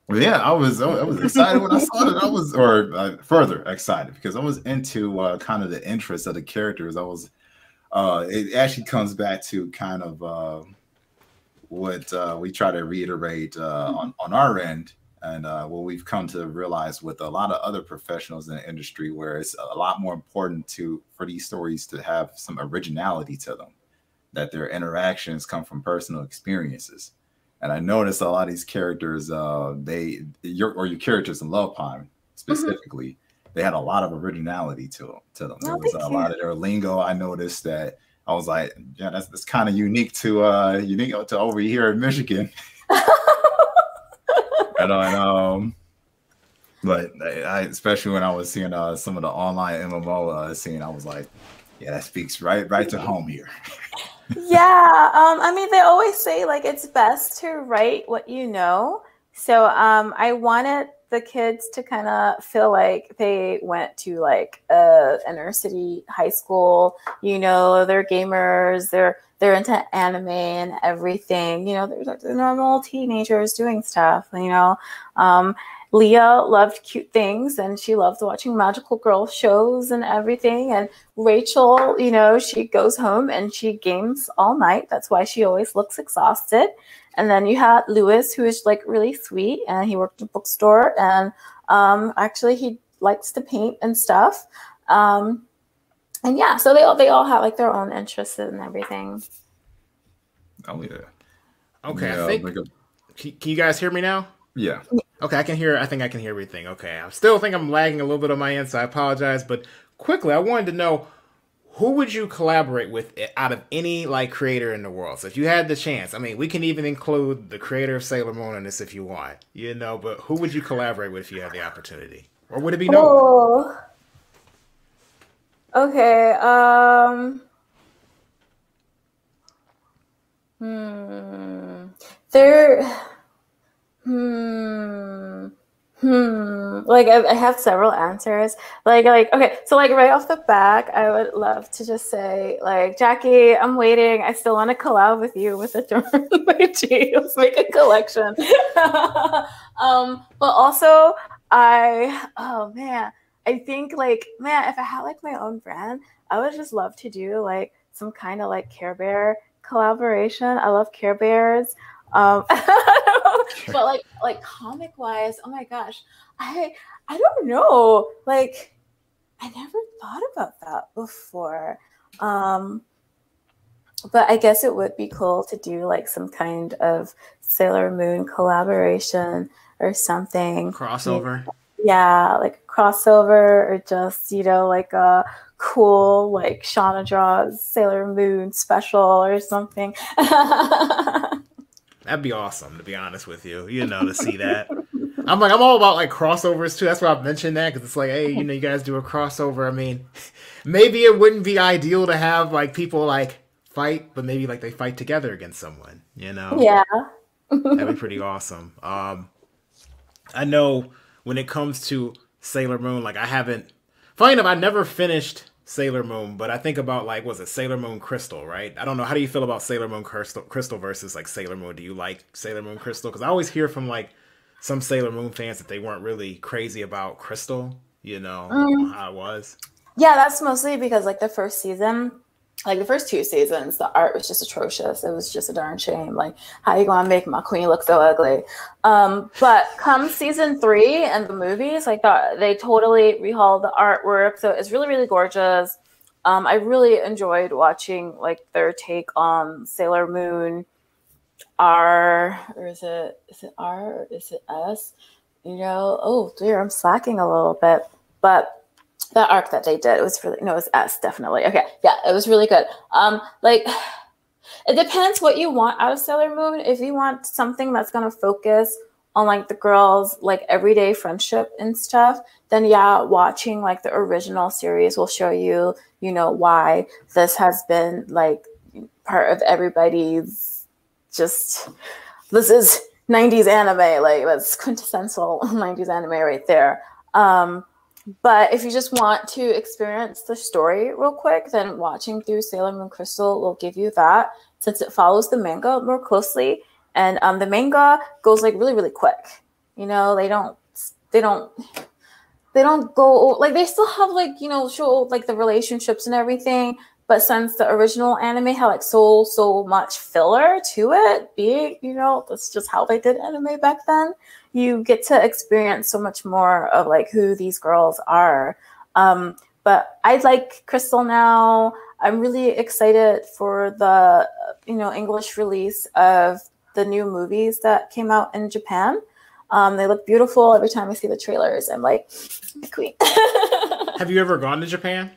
yeah, I was I was excited when I saw it. I was or uh, further excited because I was into uh, kind of the interest of the characters. I was uh, it actually comes back to kind of uh, what uh, we try to reiterate uh, mm-hmm. on, on our end and uh, what we've come to realize with a lot of other professionals in the industry where it's a lot more important to for these stories to have some originality to them that their interactions come from personal experiences and i noticed a lot of these characters uh, they your or your characters in Love Pon mm-hmm. specifically mm-hmm they had a lot of originality to them. To them, there oh, was a lot of their lingo. I noticed that I was like, yeah, that's that's kind of unique to uh unique to over here in Michigan. and, um, but I, especially when I was seeing uh some of the online MMO uh, scene, I was like, yeah, that speaks right right to home here. yeah, um, I mean, they always say like it's best to write what you know. So um, I wanted the kids to kind of feel like they went to like a inner city high school. You know, they're gamers. They're they're into anime and everything. You know, they're, they're normal teenagers doing stuff. You know, um, Leah loved cute things and she loved watching magical girl shows and everything. And Rachel, you know, she goes home and she games all night. That's why she always looks exhausted. And then you had Lewis, who is like really sweet, and he worked in a bookstore, and um, actually he likes to paint and stuff. Um, and yeah, so they all they all have like their own interests and everything. Oh yeah. Okay, yeah, I think. Can, can you guys hear me now? Yeah. Okay, I can hear. I think I can hear everything. Okay, I still think I'm lagging a little bit on my end, so I apologize. But quickly, I wanted to know who would you collaborate with out of any like creator in the world? So if you had the chance, I mean, we can even include the creator of Sailor Moon in this if you want, you know. But who would you collaborate with if you had the opportunity, or would it be no? Oh. Okay. Um. Hmm. There. Hmm. Hmm. Like I, I have several answers. Like like okay, so like right off the back, I would love to just say like Jackie, I'm waiting. I still want to collab with you with a by G. Let's make a collection. um, but also I oh man, I think like man, if I had like my own brand, I would just love to do like some kind of like Care Bear collaboration. I love Care Bears. Um, but like like comic wise, oh my gosh, I I don't know. Like I never thought about that before. Um, but I guess it would be cool to do like some kind of Sailor Moon collaboration or something. Crossover. Yeah, like crossover or just, you know, like a cool like Shauna draws Sailor Moon special or something. That'd be awesome, to be honest with you. You know, to see that. I'm like, I'm all about like crossovers too. That's why I've mentioned that because it's like, hey, you know, you guys do a crossover. I mean, maybe it wouldn't be ideal to have like people like fight, but maybe like they fight together against someone. You know? Yeah. That'd be pretty awesome. Um, I know when it comes to Sailor Moon, like I haven't. Funny enough, I never finished Sailor Moon, but I think about like was it Sailor Moon Crystal, right? I don't know. How do you feel about Sailor Moon Crystal, Crystal versus like Sailor Moon? Do you like Sailor Moon Crystal? Because I always hear from like some Sailor Moon fans that they weren't really crazy about Crystal. You know um, how it was. Yeah, that's mostly because like the first season like the first two seasons, the art was just atrocious. It was just a darn shame. Like, how you gonna make my queen look so ugly? Um, but come season three and the movies, like thought they totally rehauled the artwork, so it's really really gorgeous. Um, I really enjoyed watching like their take on Sailor Moon. R or is it is it R or is it S? You know, oh dear, I'm slacking a little bit, but the arc that they did. It was really no, it was S definitely. Okay, yeah, it was really good. Um, like it depends what you want out of Sailor Moon. If you want something that's gonna focus on like the girls' like everyday friendship and stuff, then yeah, watching like the original series will show you, you know, why this has been like part of everybody's just this is 90s anime, like that's quintessential 90s anime right there. Um, but if you just want to experience the story real quick, then watching through Sailor Moon Crystal will give you that since it follows the manga more closely. And um, the manga goes like really, really quick. You know, they don't, they don't, they don't go like they still have like you know show like the relationships and everything but since the original anime had like so so much filler to it being you know that's just how they did anime back then you get to experience so much more of like who these girls are. Um, but I like Crystal now. I'm really excited for the you know English release of the new movies that came out in Japan. Um, they look beautiful every time I see the trailers. I'm like, queen. Have you ever gone to Japan?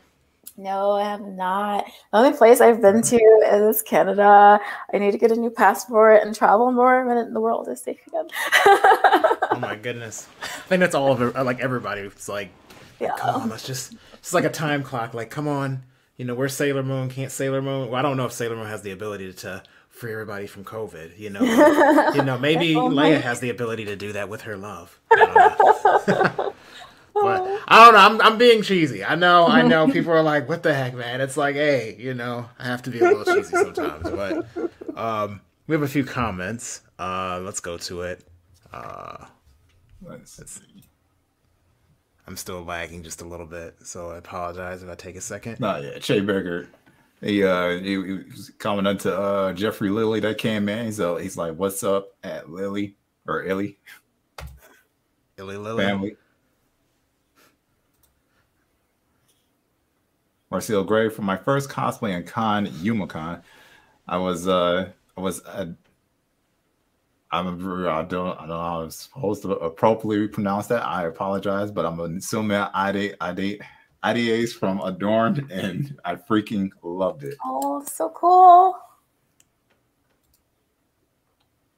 No, I have not. The only place I've been to is Canada. I need to get a new passport and travel more when the world is safe again. oh my goodness! I think that's all of it. Like everybody, it's like, yeah. come on, let's just. It's like a time clock. Like, come on, you know, we're Sailor Moon. Can't Sailor Moon? Well, I don't know if Sailor Moon has the ability to free everybody from COVID. You know, you know, maybe oh Leia has the ability to do that with her love. But I don't know. I'm I'm being cheesy. I know. I know. People are like, "What the heck, man?" It's like, hey, you know, I have to be a little cheesy sometimes. But um, we have a few comments. Uh, let's go to it. Uh, let's, let's see. I'm still lagging just a little bit, so I apologize if I take a second. Nah, yeah, Che Berger. He uh he, he was commenting to uh Jeffrey Lilly that came in. He's uh, he's like, "What's up at Lily or Illy?" Illy Lily family. Marcel Gray for my first cosplay in Con Youmacon. I was uh I was uh, I'm I don't I don't know how I'm supposed to appropriately pronounce that. I apologize, but I'm assuming I date I date IDAs from Adorned, and I freaking loved it. Oh, so cool.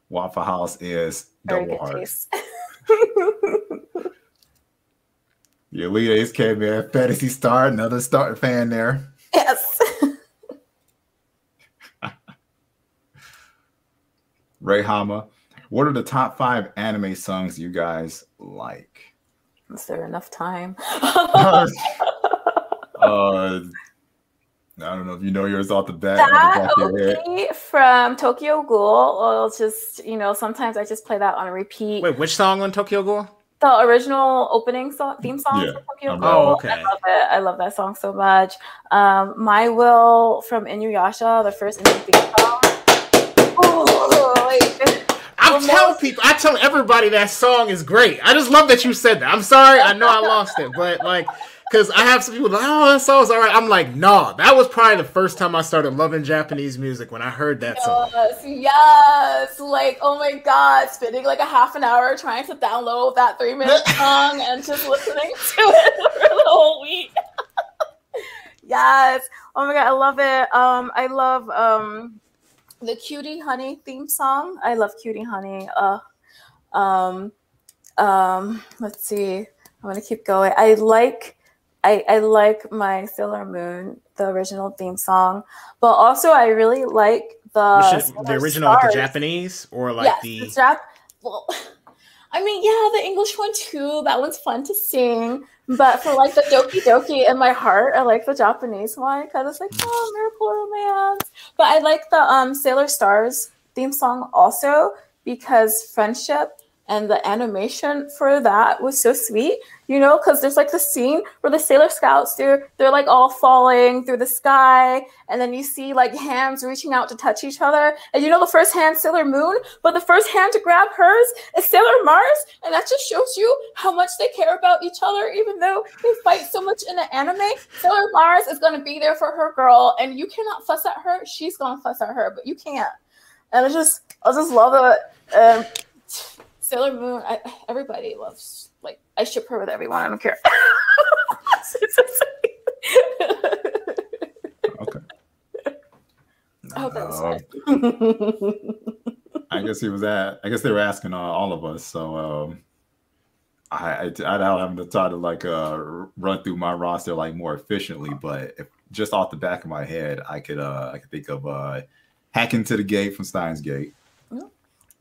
Waffle House is Very double taste. Your lead ace came in, Phantasy Star, another star fan there. yes. Ray Hama. What are the top five anime songs you guys like? Is there enough time? uh, I don't know if you know yours off the bat. that off your head. From Tokyo Ghoul. Or just you know, sometimes I just play that on repeat. Wait, which song on Tokyo Ghoul? The original opening song, theme song Yeah, from Tokyo Ghoul. Oh, okay. I love it. I love that song so much. Um, My Will from Inuyasha, the first Inuyasha theme song. Oh, like, I tell most- people, I tell everybody that song is great. I just love that you said that. I'm sorry, I know I lost it, but like, because I have some people like, oh, that song's all right. I'm like, nah, that was probably the first time I started loving Japanese music when I heard that song. Yes, yes. Like, oh my god, spending like a half an hour trying to download that three minute song and just listening to it for the whole week. yes. Oh my god, I love it. Um, I love um the Cutie Honey theme song. I love Cutie Honey. Uh um um let's see. I'm gonna keep going. I like I, I like my Sailor Moon, the original theme song, but also I really like the Sailor the original, like the Japanese, or like yes, the. the Jap- Well, I mean, yeah, the English one too. That one's fun to sing. But for like the Doki Doki in my heart, I like the Japanese one because it's like, oh, miracle romance. But I like the um Sailor Stars theme song also because friendship and the animation for that was so sweet. You know, because there's like the scene where the Sailor Scouts they're they're like all falling through the sky, and then you see like hands reaching out to touch each other. And you know the first hand Sailor Moon, but the first hand to grab hers is Sailor Mars, and that just shows you how much they care about each other, even though they fight so much in the anime. Sailor Mars is gonna be there for her girl, and you cannot fuss at her. She's gonna fuss at her, but you can't. And I just, I just love it. Sailor Moon, I, everybody loves. Like, I ship her with everyone. I don't care. Okay. I hope that was Uh. I guess he was at. I guess they were asking uh, all of us. So um, I I I don't have the time to like uh run through my roster like more efficiently. But if just off the back of my head, I could uh I could think of uh hacking to the gate from Steins Gate.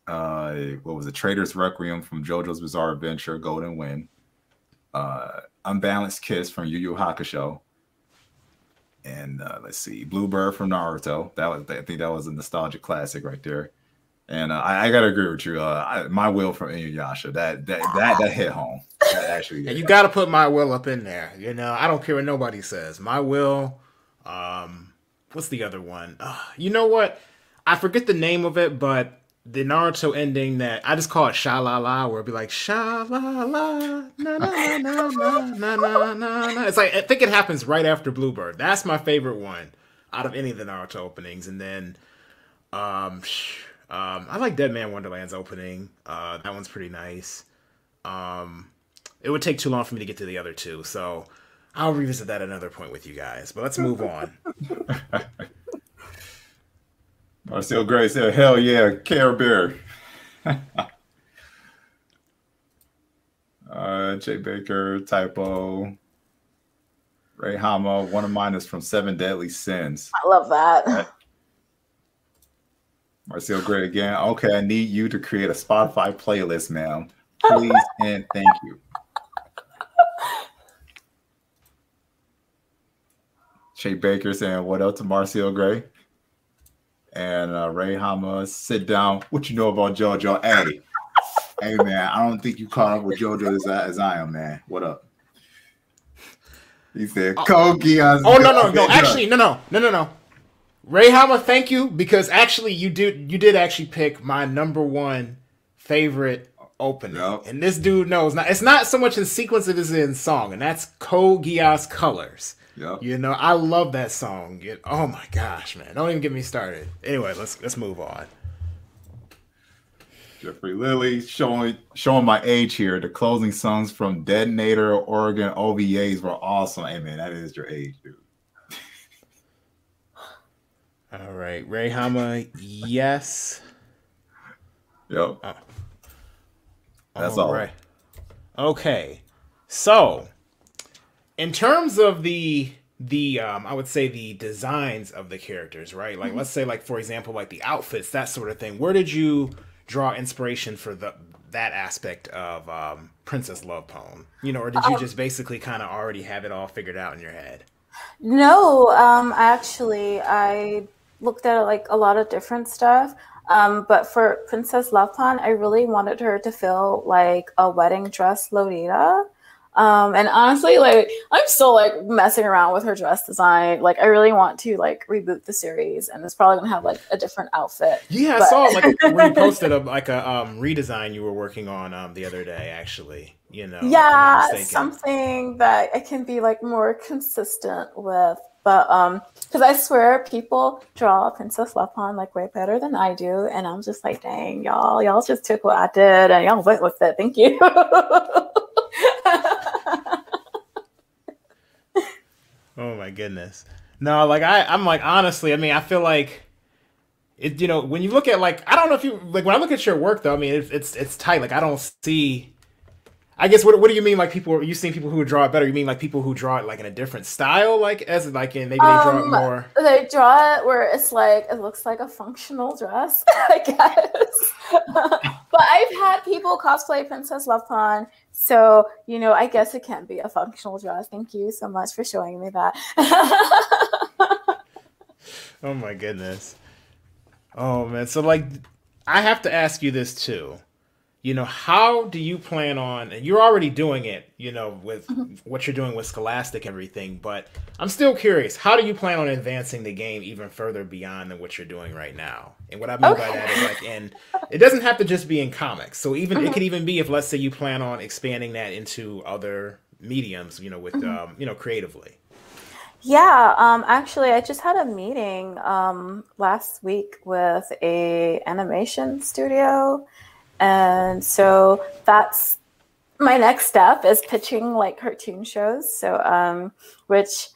Yeah. Uh, what was it? Traitor's Requiem from JoJo's Bizarre Adventure, Golden Wind. Uh, Unbalanced Kiss from Yu Yu Hakusho. And uh, let's see, Bluebird from Naruto. That was I think that was a nostalgic classic right there. And uh, I, I gotta agree with you. Uh, I, my will from Inuyasha that that that that hit home. That actually, And you got to put my will up in there. You know, I don't care what nobody says. My will. Um, what's the other one? Uh, you know what? I forget the name of it, but the Naruto ending that I just call it Sha La La, where it'd be like Sha La La na na na na na na na na. It's like I think it happens right after Bluebird. That's my favorite one out of any of the Naruto openings. And then, um, um, I like Dead Man Wonderland's opening. Uh, that one's pretty nice. Um, it would take too long for me to get to the other two, so I'll revisit that another point with you guys. But let's move on. Marcel Gray said, "Hell yeah, Care Bear." uh, Jay Baker, typo. Ray Hama, one of mine is from Seven Deadly Sins. I love that. Marcel Gray again. Okay, I need you to create a Spotify playlist, ma'am. Please and thank you. Shay Baker saying, What up to Marcel Gray? And uh, Ray Hama, sit down. What you know about JoJo? Hey, hey, man, I don't think you caught up with JoJo as I, as I am, man. What up? He said, Kogi. Oh no no no! Actually, no no no no no. Ray Hama, thank you because actually you did you did actually pick my number one favorite opening, Yep. and this dude knows not. It's not so much in sequence; it is in song, and that's Code Geass Colors. Yep. You know, I love that song. It- oh my gosh, man! Don't even get me started. Anyway, let's let's move on. Jeffrey Lilly showing showing my age here. The closing songs from Detonator, Orgun OVAs were awesome. Hey man, that is your age, dude. All right, Ray Hama, yes. Yep. Oh. Uh, That's all. all right. Okay. So, in terms of the the um I would say the designs of the characters, right? Like mm-hmm. let's say like for example like the outfits, that sort of thing. Where did you draw inspiration for the that aspect of um Princess Love Pon? You know, or did you um, just basically kind of already have it all figured out in your head? No, um actually I looked at like a lot of different stuff. Um, but for Princess Love Pon, I really wanted her to feel like a wedding dress Lolita. Um, and honestly, like I'm still like messing around with her dress design. Like I really want to like reboot the series, and it's probably gonna have like a different outfit. Yeah, but... I saw like where you posted a like a um, redesign you were working on um the other day. Actually, you know. Yeah, something that I can be like more consistent with. But um, because I swear people draw Princess Love Pon like way better than I do, and I'm just like, dang, y'all, y'all just took what I did and y'all went with it. Thank you. oh my goodness. No, like I, I'm like honestly, I mean, I feel like it. You know, when you look at like, I don't know if you like when I look at your work though. I mean, it's it's, it's tight. Like I don't see I guess what what do you mean like people? You seen people who draw it better? You mean like people who draw it like in a different style, like as like in maybe they draw it um, more. They draw it where it's like it looks like a functional dress, I guess. but I've had people cosplay Princess Love Pon, so you know I guess it can be a functional dress. Thank you so much for showing me that. oh my goodness. Oh man, so like I have to ask you this too you know how do you plan on and you're already doing it you know with mm-hmm. what you're doing with scholastic everything but i'm still curious how do you plan on advancing the game even further beyond than what you're doing right now and what i mean okay. by that is like and it doesn't have to just be in comics so even mm-hmm. it could even be if let's say you plan on expanding that into other mediums you know with mm-hmm. um, you know creatively yeah, um, actually, I just had a meeting um, last week with a animation studio and so that's my next step is pitching like cartoon shows. So, um, which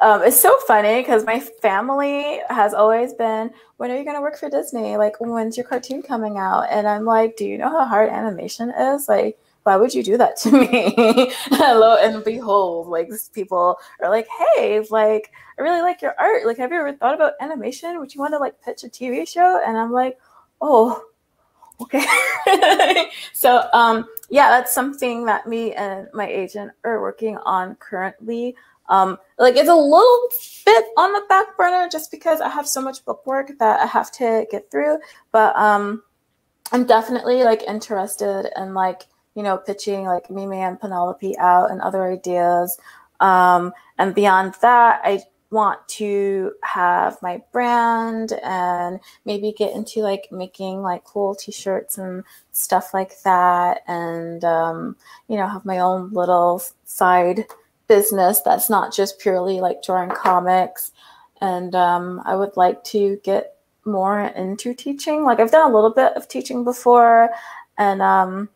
um, is so funny because my family has always been, when are you going to work for Disney? Like, when's your cartoon coming out? And I'm like, do you know how hard animation is? Like, why would you do that to me? Hello and behold, like people are like, hey, like I really like your art. Like, have you ever thought about animation? Would you want to like pitch a TV show? And I'm like, oh, okay. so um, yeah, that's something that me and my agent are working on currently. Um, like it's a little bit on the back burner just because I have so much book work that I have to get through. But um, I'm definitely like interested in like you know pitching like Mimi and Penelope out and other ideas. Um, and beyond that, I want to have my brand and maybe get into like making like cool t-shirts and stuff like that and um, you know have my own little side business that's not just purely like drawing comics. And um, i would like to get more into teaching. Like i've done a little bit of teaching before and um,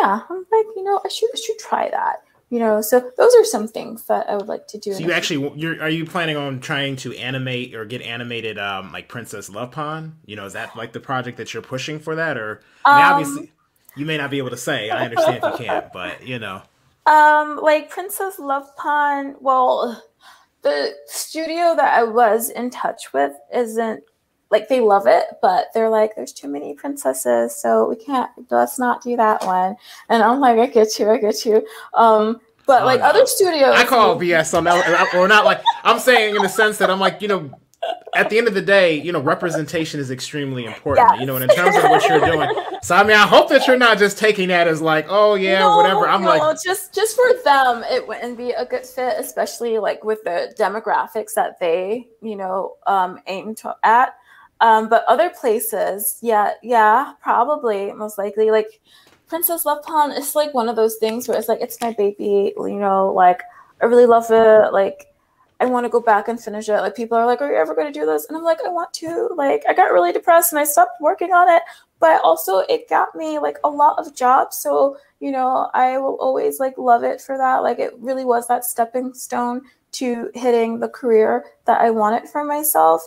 yeah i'm like you know i should I should try that you know so those are some things that i would like to do so you actually you're are you planning on trying to animate or get animated um like Princess Love Pon you know is that like the project that you're pushing for that? Or I mean, um, obviously you may not be able to say i understand if you can't but you know. Um like Princess Love Pon well the studio that i was in touch with isn't like they love it, but they're like, there's too many princesses, so we can't. Let's not do that one. And I'm like, I get you, I get you. Um, but oh, like no. other studios, I call BS on that, or not like I'm saying in the sense that I'm like, you know, at the end of the day, you know, representation is extremely important. Yes. You know, and in terms of what you're doing. So I mean, I hope that you're not just taking that as like, oh yeah, no, whatever. I'm no, like, just just for them, it wouldn't be a good fit, especially like with the demographics that they, you know, um, aim to at. Um, but other places, yeah, yeah, probably most likely. Like Princess Love Pon is like one of those things where it's like it's my baby, you know, like I really love it. Like I want to go back and finish it. Like people are like, Are you ever gonna do this? And I'm like, I want to. Like I got really depressed and I stopped working on it. but also it got me like a lot of jobs. So, you know, I will always like love it for that. Like it really was that stepping stone to hitting the career that I wanted for myself.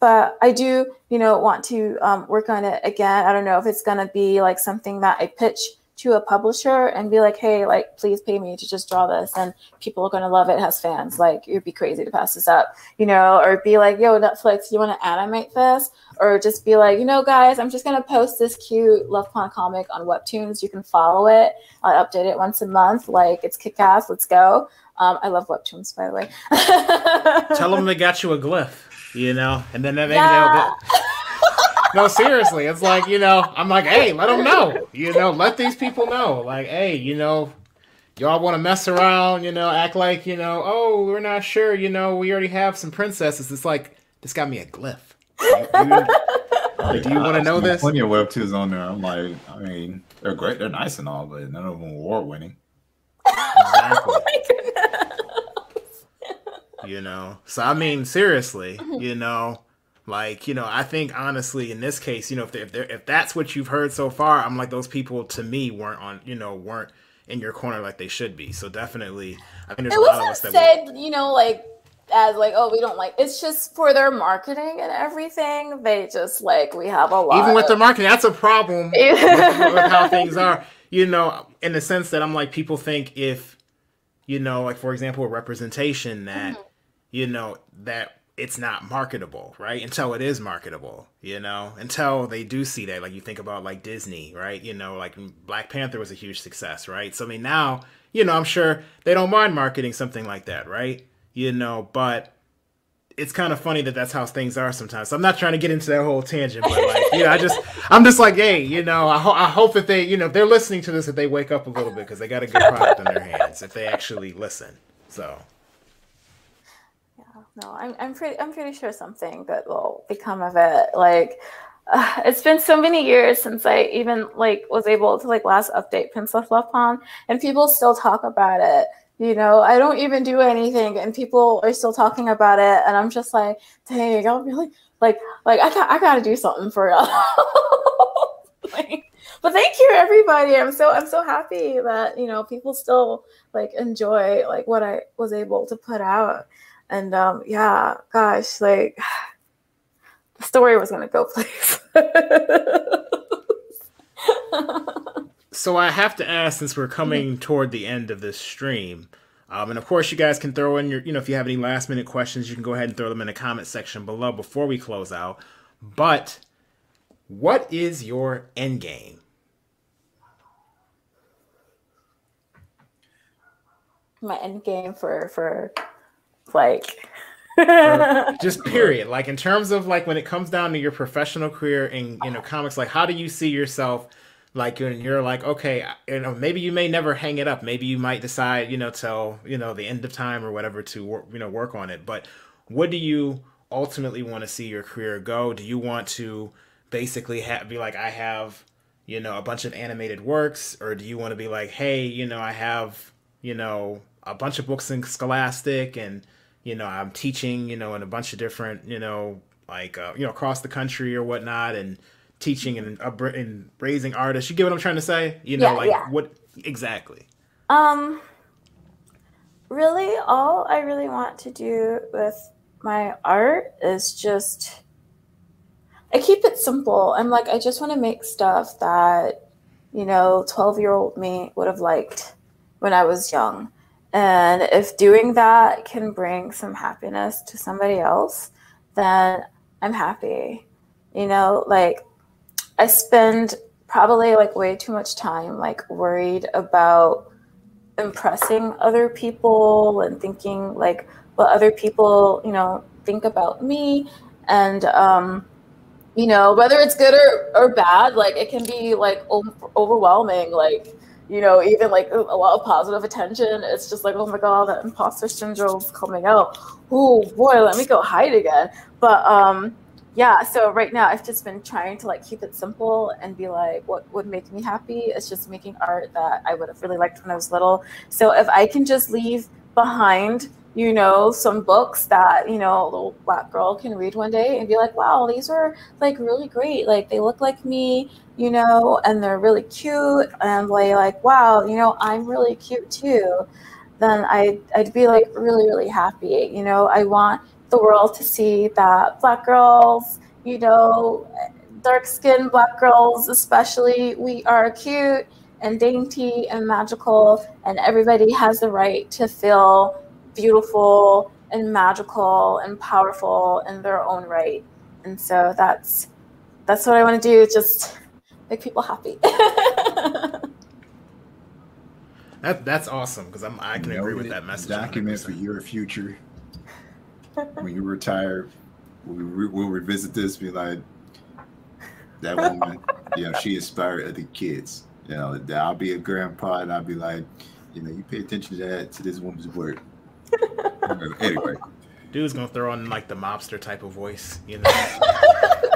But I do, you know, want to um, work on it again. I don't know if it's going to be like something that I pitch to a publisher and be like, hey, like, please pay me to just draw this. And people are going to love it. has fans. Like, it'd be crazy to pass this up, you know, or be like, yo, Netflix, you want to animate this? Or just be like, you know, guys, I'm just going to post this cute Love Pon comic on Webtoons. You can follow it. I update it once a month. Like, it's kick ass. Let's go. Um, I love Webtoons, by the way. Tell them they got you a glyph, you know, and then they, yeah. they, no, seriously, it's like you know, I'm like, hey, let them know, you know, let these people know, like, hey, you know, y'all want to mess around, you know, act like you know, oh, we're not sure, you know, we already have some princesses. It's like this got me a glyph. do you want to know this? Plenty of webtoons on there. I'm like, I mean, they're great, they're nice and all, but none of them award winning. Exactly. oh you know, so I mean, seriously, you know like, you know, I think honestly, in this case, you know, if if if that's what you've heard so far, I'm like those people to me weren't on, you know, weren't in your corner like they should be. So definitely, I think there's it a lot of us that said, you know, like as like, oh, we don't like. It's just for their marketing and everything. They just like we have a lot. Even with of- the marketing, that's a problem with, with how things are. You know, in the sense that I'm like, people think if, you know, like for example, a representation that, mm-hmm. you know, that it's not marketable, right? Until it is marketable, you know, until they do see that. Like you think about like Disney, right? You know, like Black Panther was a huge success, right? So I mean, now, you know, I'm sure they don't mind marketing something like that, right? You know, but it's kind of funny that that's how things are sometimes. So I'm not trying to get into that whole tangent, but like, you know, I just, I'm just like, hey, you know, I, ho- I hope that they, you know, if they're listening to this, that they wake up a little bit because they got a good product in their hands if they actually listen. So Yeah, no, I'm I'm pretty I'm pretty sure something good will become of it. Like uh, it's been so many years since I even like was able to like last update Princess Love Pon, and people still talk about it. You know, I don't even do anything, and people are still talking about it, and I'm just like, dang, I'm really like like I got I got to do something for y'all. like, but thank you everybody i'm so i'm so happy that you know people still like enjoy like what i was able to put out and um, yeah, gosh, like the story was gonna go place. so I have to ask, since we're coming toward the end of this stream, um, and of course, you guys can throw in your, you know, if you have any last minute questions, you can go ahead and throw them in the comment section below before we close out. But what is your end game? My end game for for like just period like in terms of like when it comes down to your professional career in you know comics like how do you see yourself like when you're like okay you know maybe you may never hang it up maybe you might decide you know till you know the end of time or whatever to work you know work on it but what do you ultimately want to see your career go do you want to basically have be like i have you know a bunch of animated works or do you want to be like hey you know i have you know a bunch of books in scholastic and you know, I'm teaching, you know, in a bunch of different, you know, like, uh, you know, across the country or whatnot, and teaching and, and raising artists. You get what I'm trying to say? You know, yeah, like yeah. what exactly? Um, really, all I really want to do with my art is just, I keep it simple. I'm like, I just want to make stuff that, you know, 12 year old me would have liked when I was young and if doing that can bring some happiness to somebody else, then I'm happy. You know, like I spend probably like way too much time like worried about impressing other people and thinking like what other people, you know, think about me and um you know, whether it's good or, or bad, like it can be like overwhelming like you know, even like a lot of positive attention. It's just like, oh my god, that imposter syndrome's coming out. Oh boy, let me go hide again. But um, yeah. So right now, I've just been trying to like keep it simple and be like, what would make me happy? It's just making art that I would have really liked when I was little. So if I can just leave behind you know, some books that, you know, a little black girl can read one day and be like, wow, these are like really great. Like they look like me, you know, and they're really cute. And like, like wow, you know, I'm really cute too. Then I'd, I'd be like really, really happy. You know, I want the world to see that black girls, you know, dark skinned black girls, especially, we are cute and dainty and magical, and everybody has the right to feel beautiful and magical and powerful in their own right. And so that's that's what I want to do, just make people happy. that that's awesome because I'm I can agree with that message. Document 100%. for your future. When you retire, we'll, we'll revisit this. Be like, that woman, you know, she inspired other kids. You know, I'll be a grandpa and I'll be like, you know, you pay attention to that to this woman's work. anyway. Dude's gonna throw on like the mobster type of voice, you know,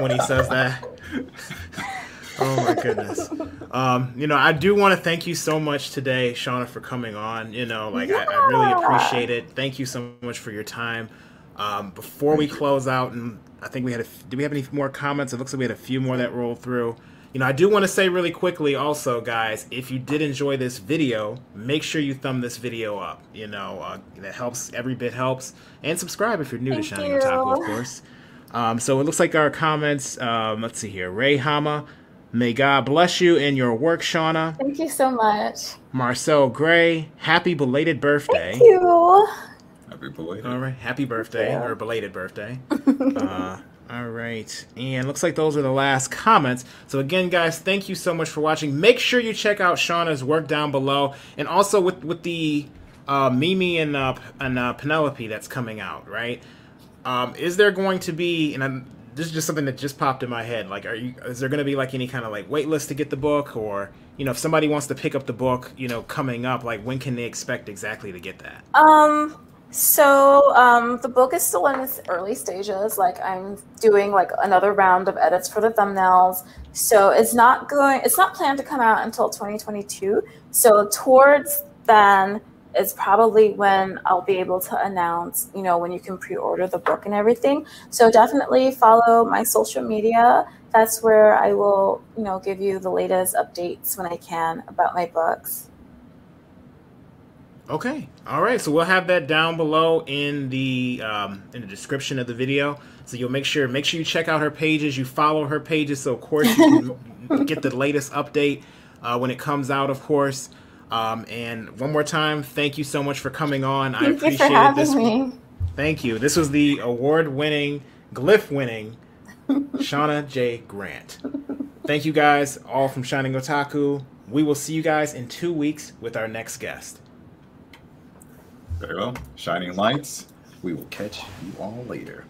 when he says that. oh my goodness. Um, you know, I do want to thank you so much today, Shauna, for coming on. You know, like yeah. I, I, really appreciate it. Thank you so much for your time. Um, before we close out, and I think we had a, do we have any more comments? It looks like we had a few more that rolled through. You know, I do want to say really quickly also, guys, if you did enjoy this video, make sure you thumb this video up. You know, uh, that helps, every bit helps. And subscribe if you're new Thank to Shining Otaku, of course. Um, so it looks like our comments, um, let's see here. Ray Hama, may God bless you in your work, Shauna. Thank you so much. Marcel Gray, happy belated birthday. Thank you. Happy belated. All right, happy birthday, yeah. or belated birthday. uh, all right. And looks like those are the last comments. So again, guys, thank you so much for watching. Make sure you check out Shauna's work down below. And also with, with the uh, Mimi and, uh, and uh, Penelope that's coming out, right? Um, is there going to be, and I'm, this is just something that just popped in my head. Like, are you, is there going to be like any kind of like wait list to get the book or, you know, if somebody wants to pick up the book, you know, coming up, like when can they expect exactly to get that? Um, so um, the book is still in its early stages. Like I'm doing like another round of edits for the thumbnails. So it's not going. It's not planned to come out until 2022. So towards then is probably when I'll be able to announce, you know, when you can pre-order the book and everything. So definitely follow my social media. That's where I will, you know, give you the latest updates when I can about my books. Okay. All right. So we'll have that down below in the um, in the description of the video. So you'll make sure make sure you check out her pages. You follow her pages, so of course you can get the latest update uh, when it comes out. Of course. Um, and one more time, thank you so much for coming on. Thank I appreciate you this. Me. Thank you. This was the award-winning, glyph-winning Shauna J. Grant. Thank you guys all from Shining Otaku. We will see you guys in two weeks with our next guest. Very well. Shining lights. We will catch you all later.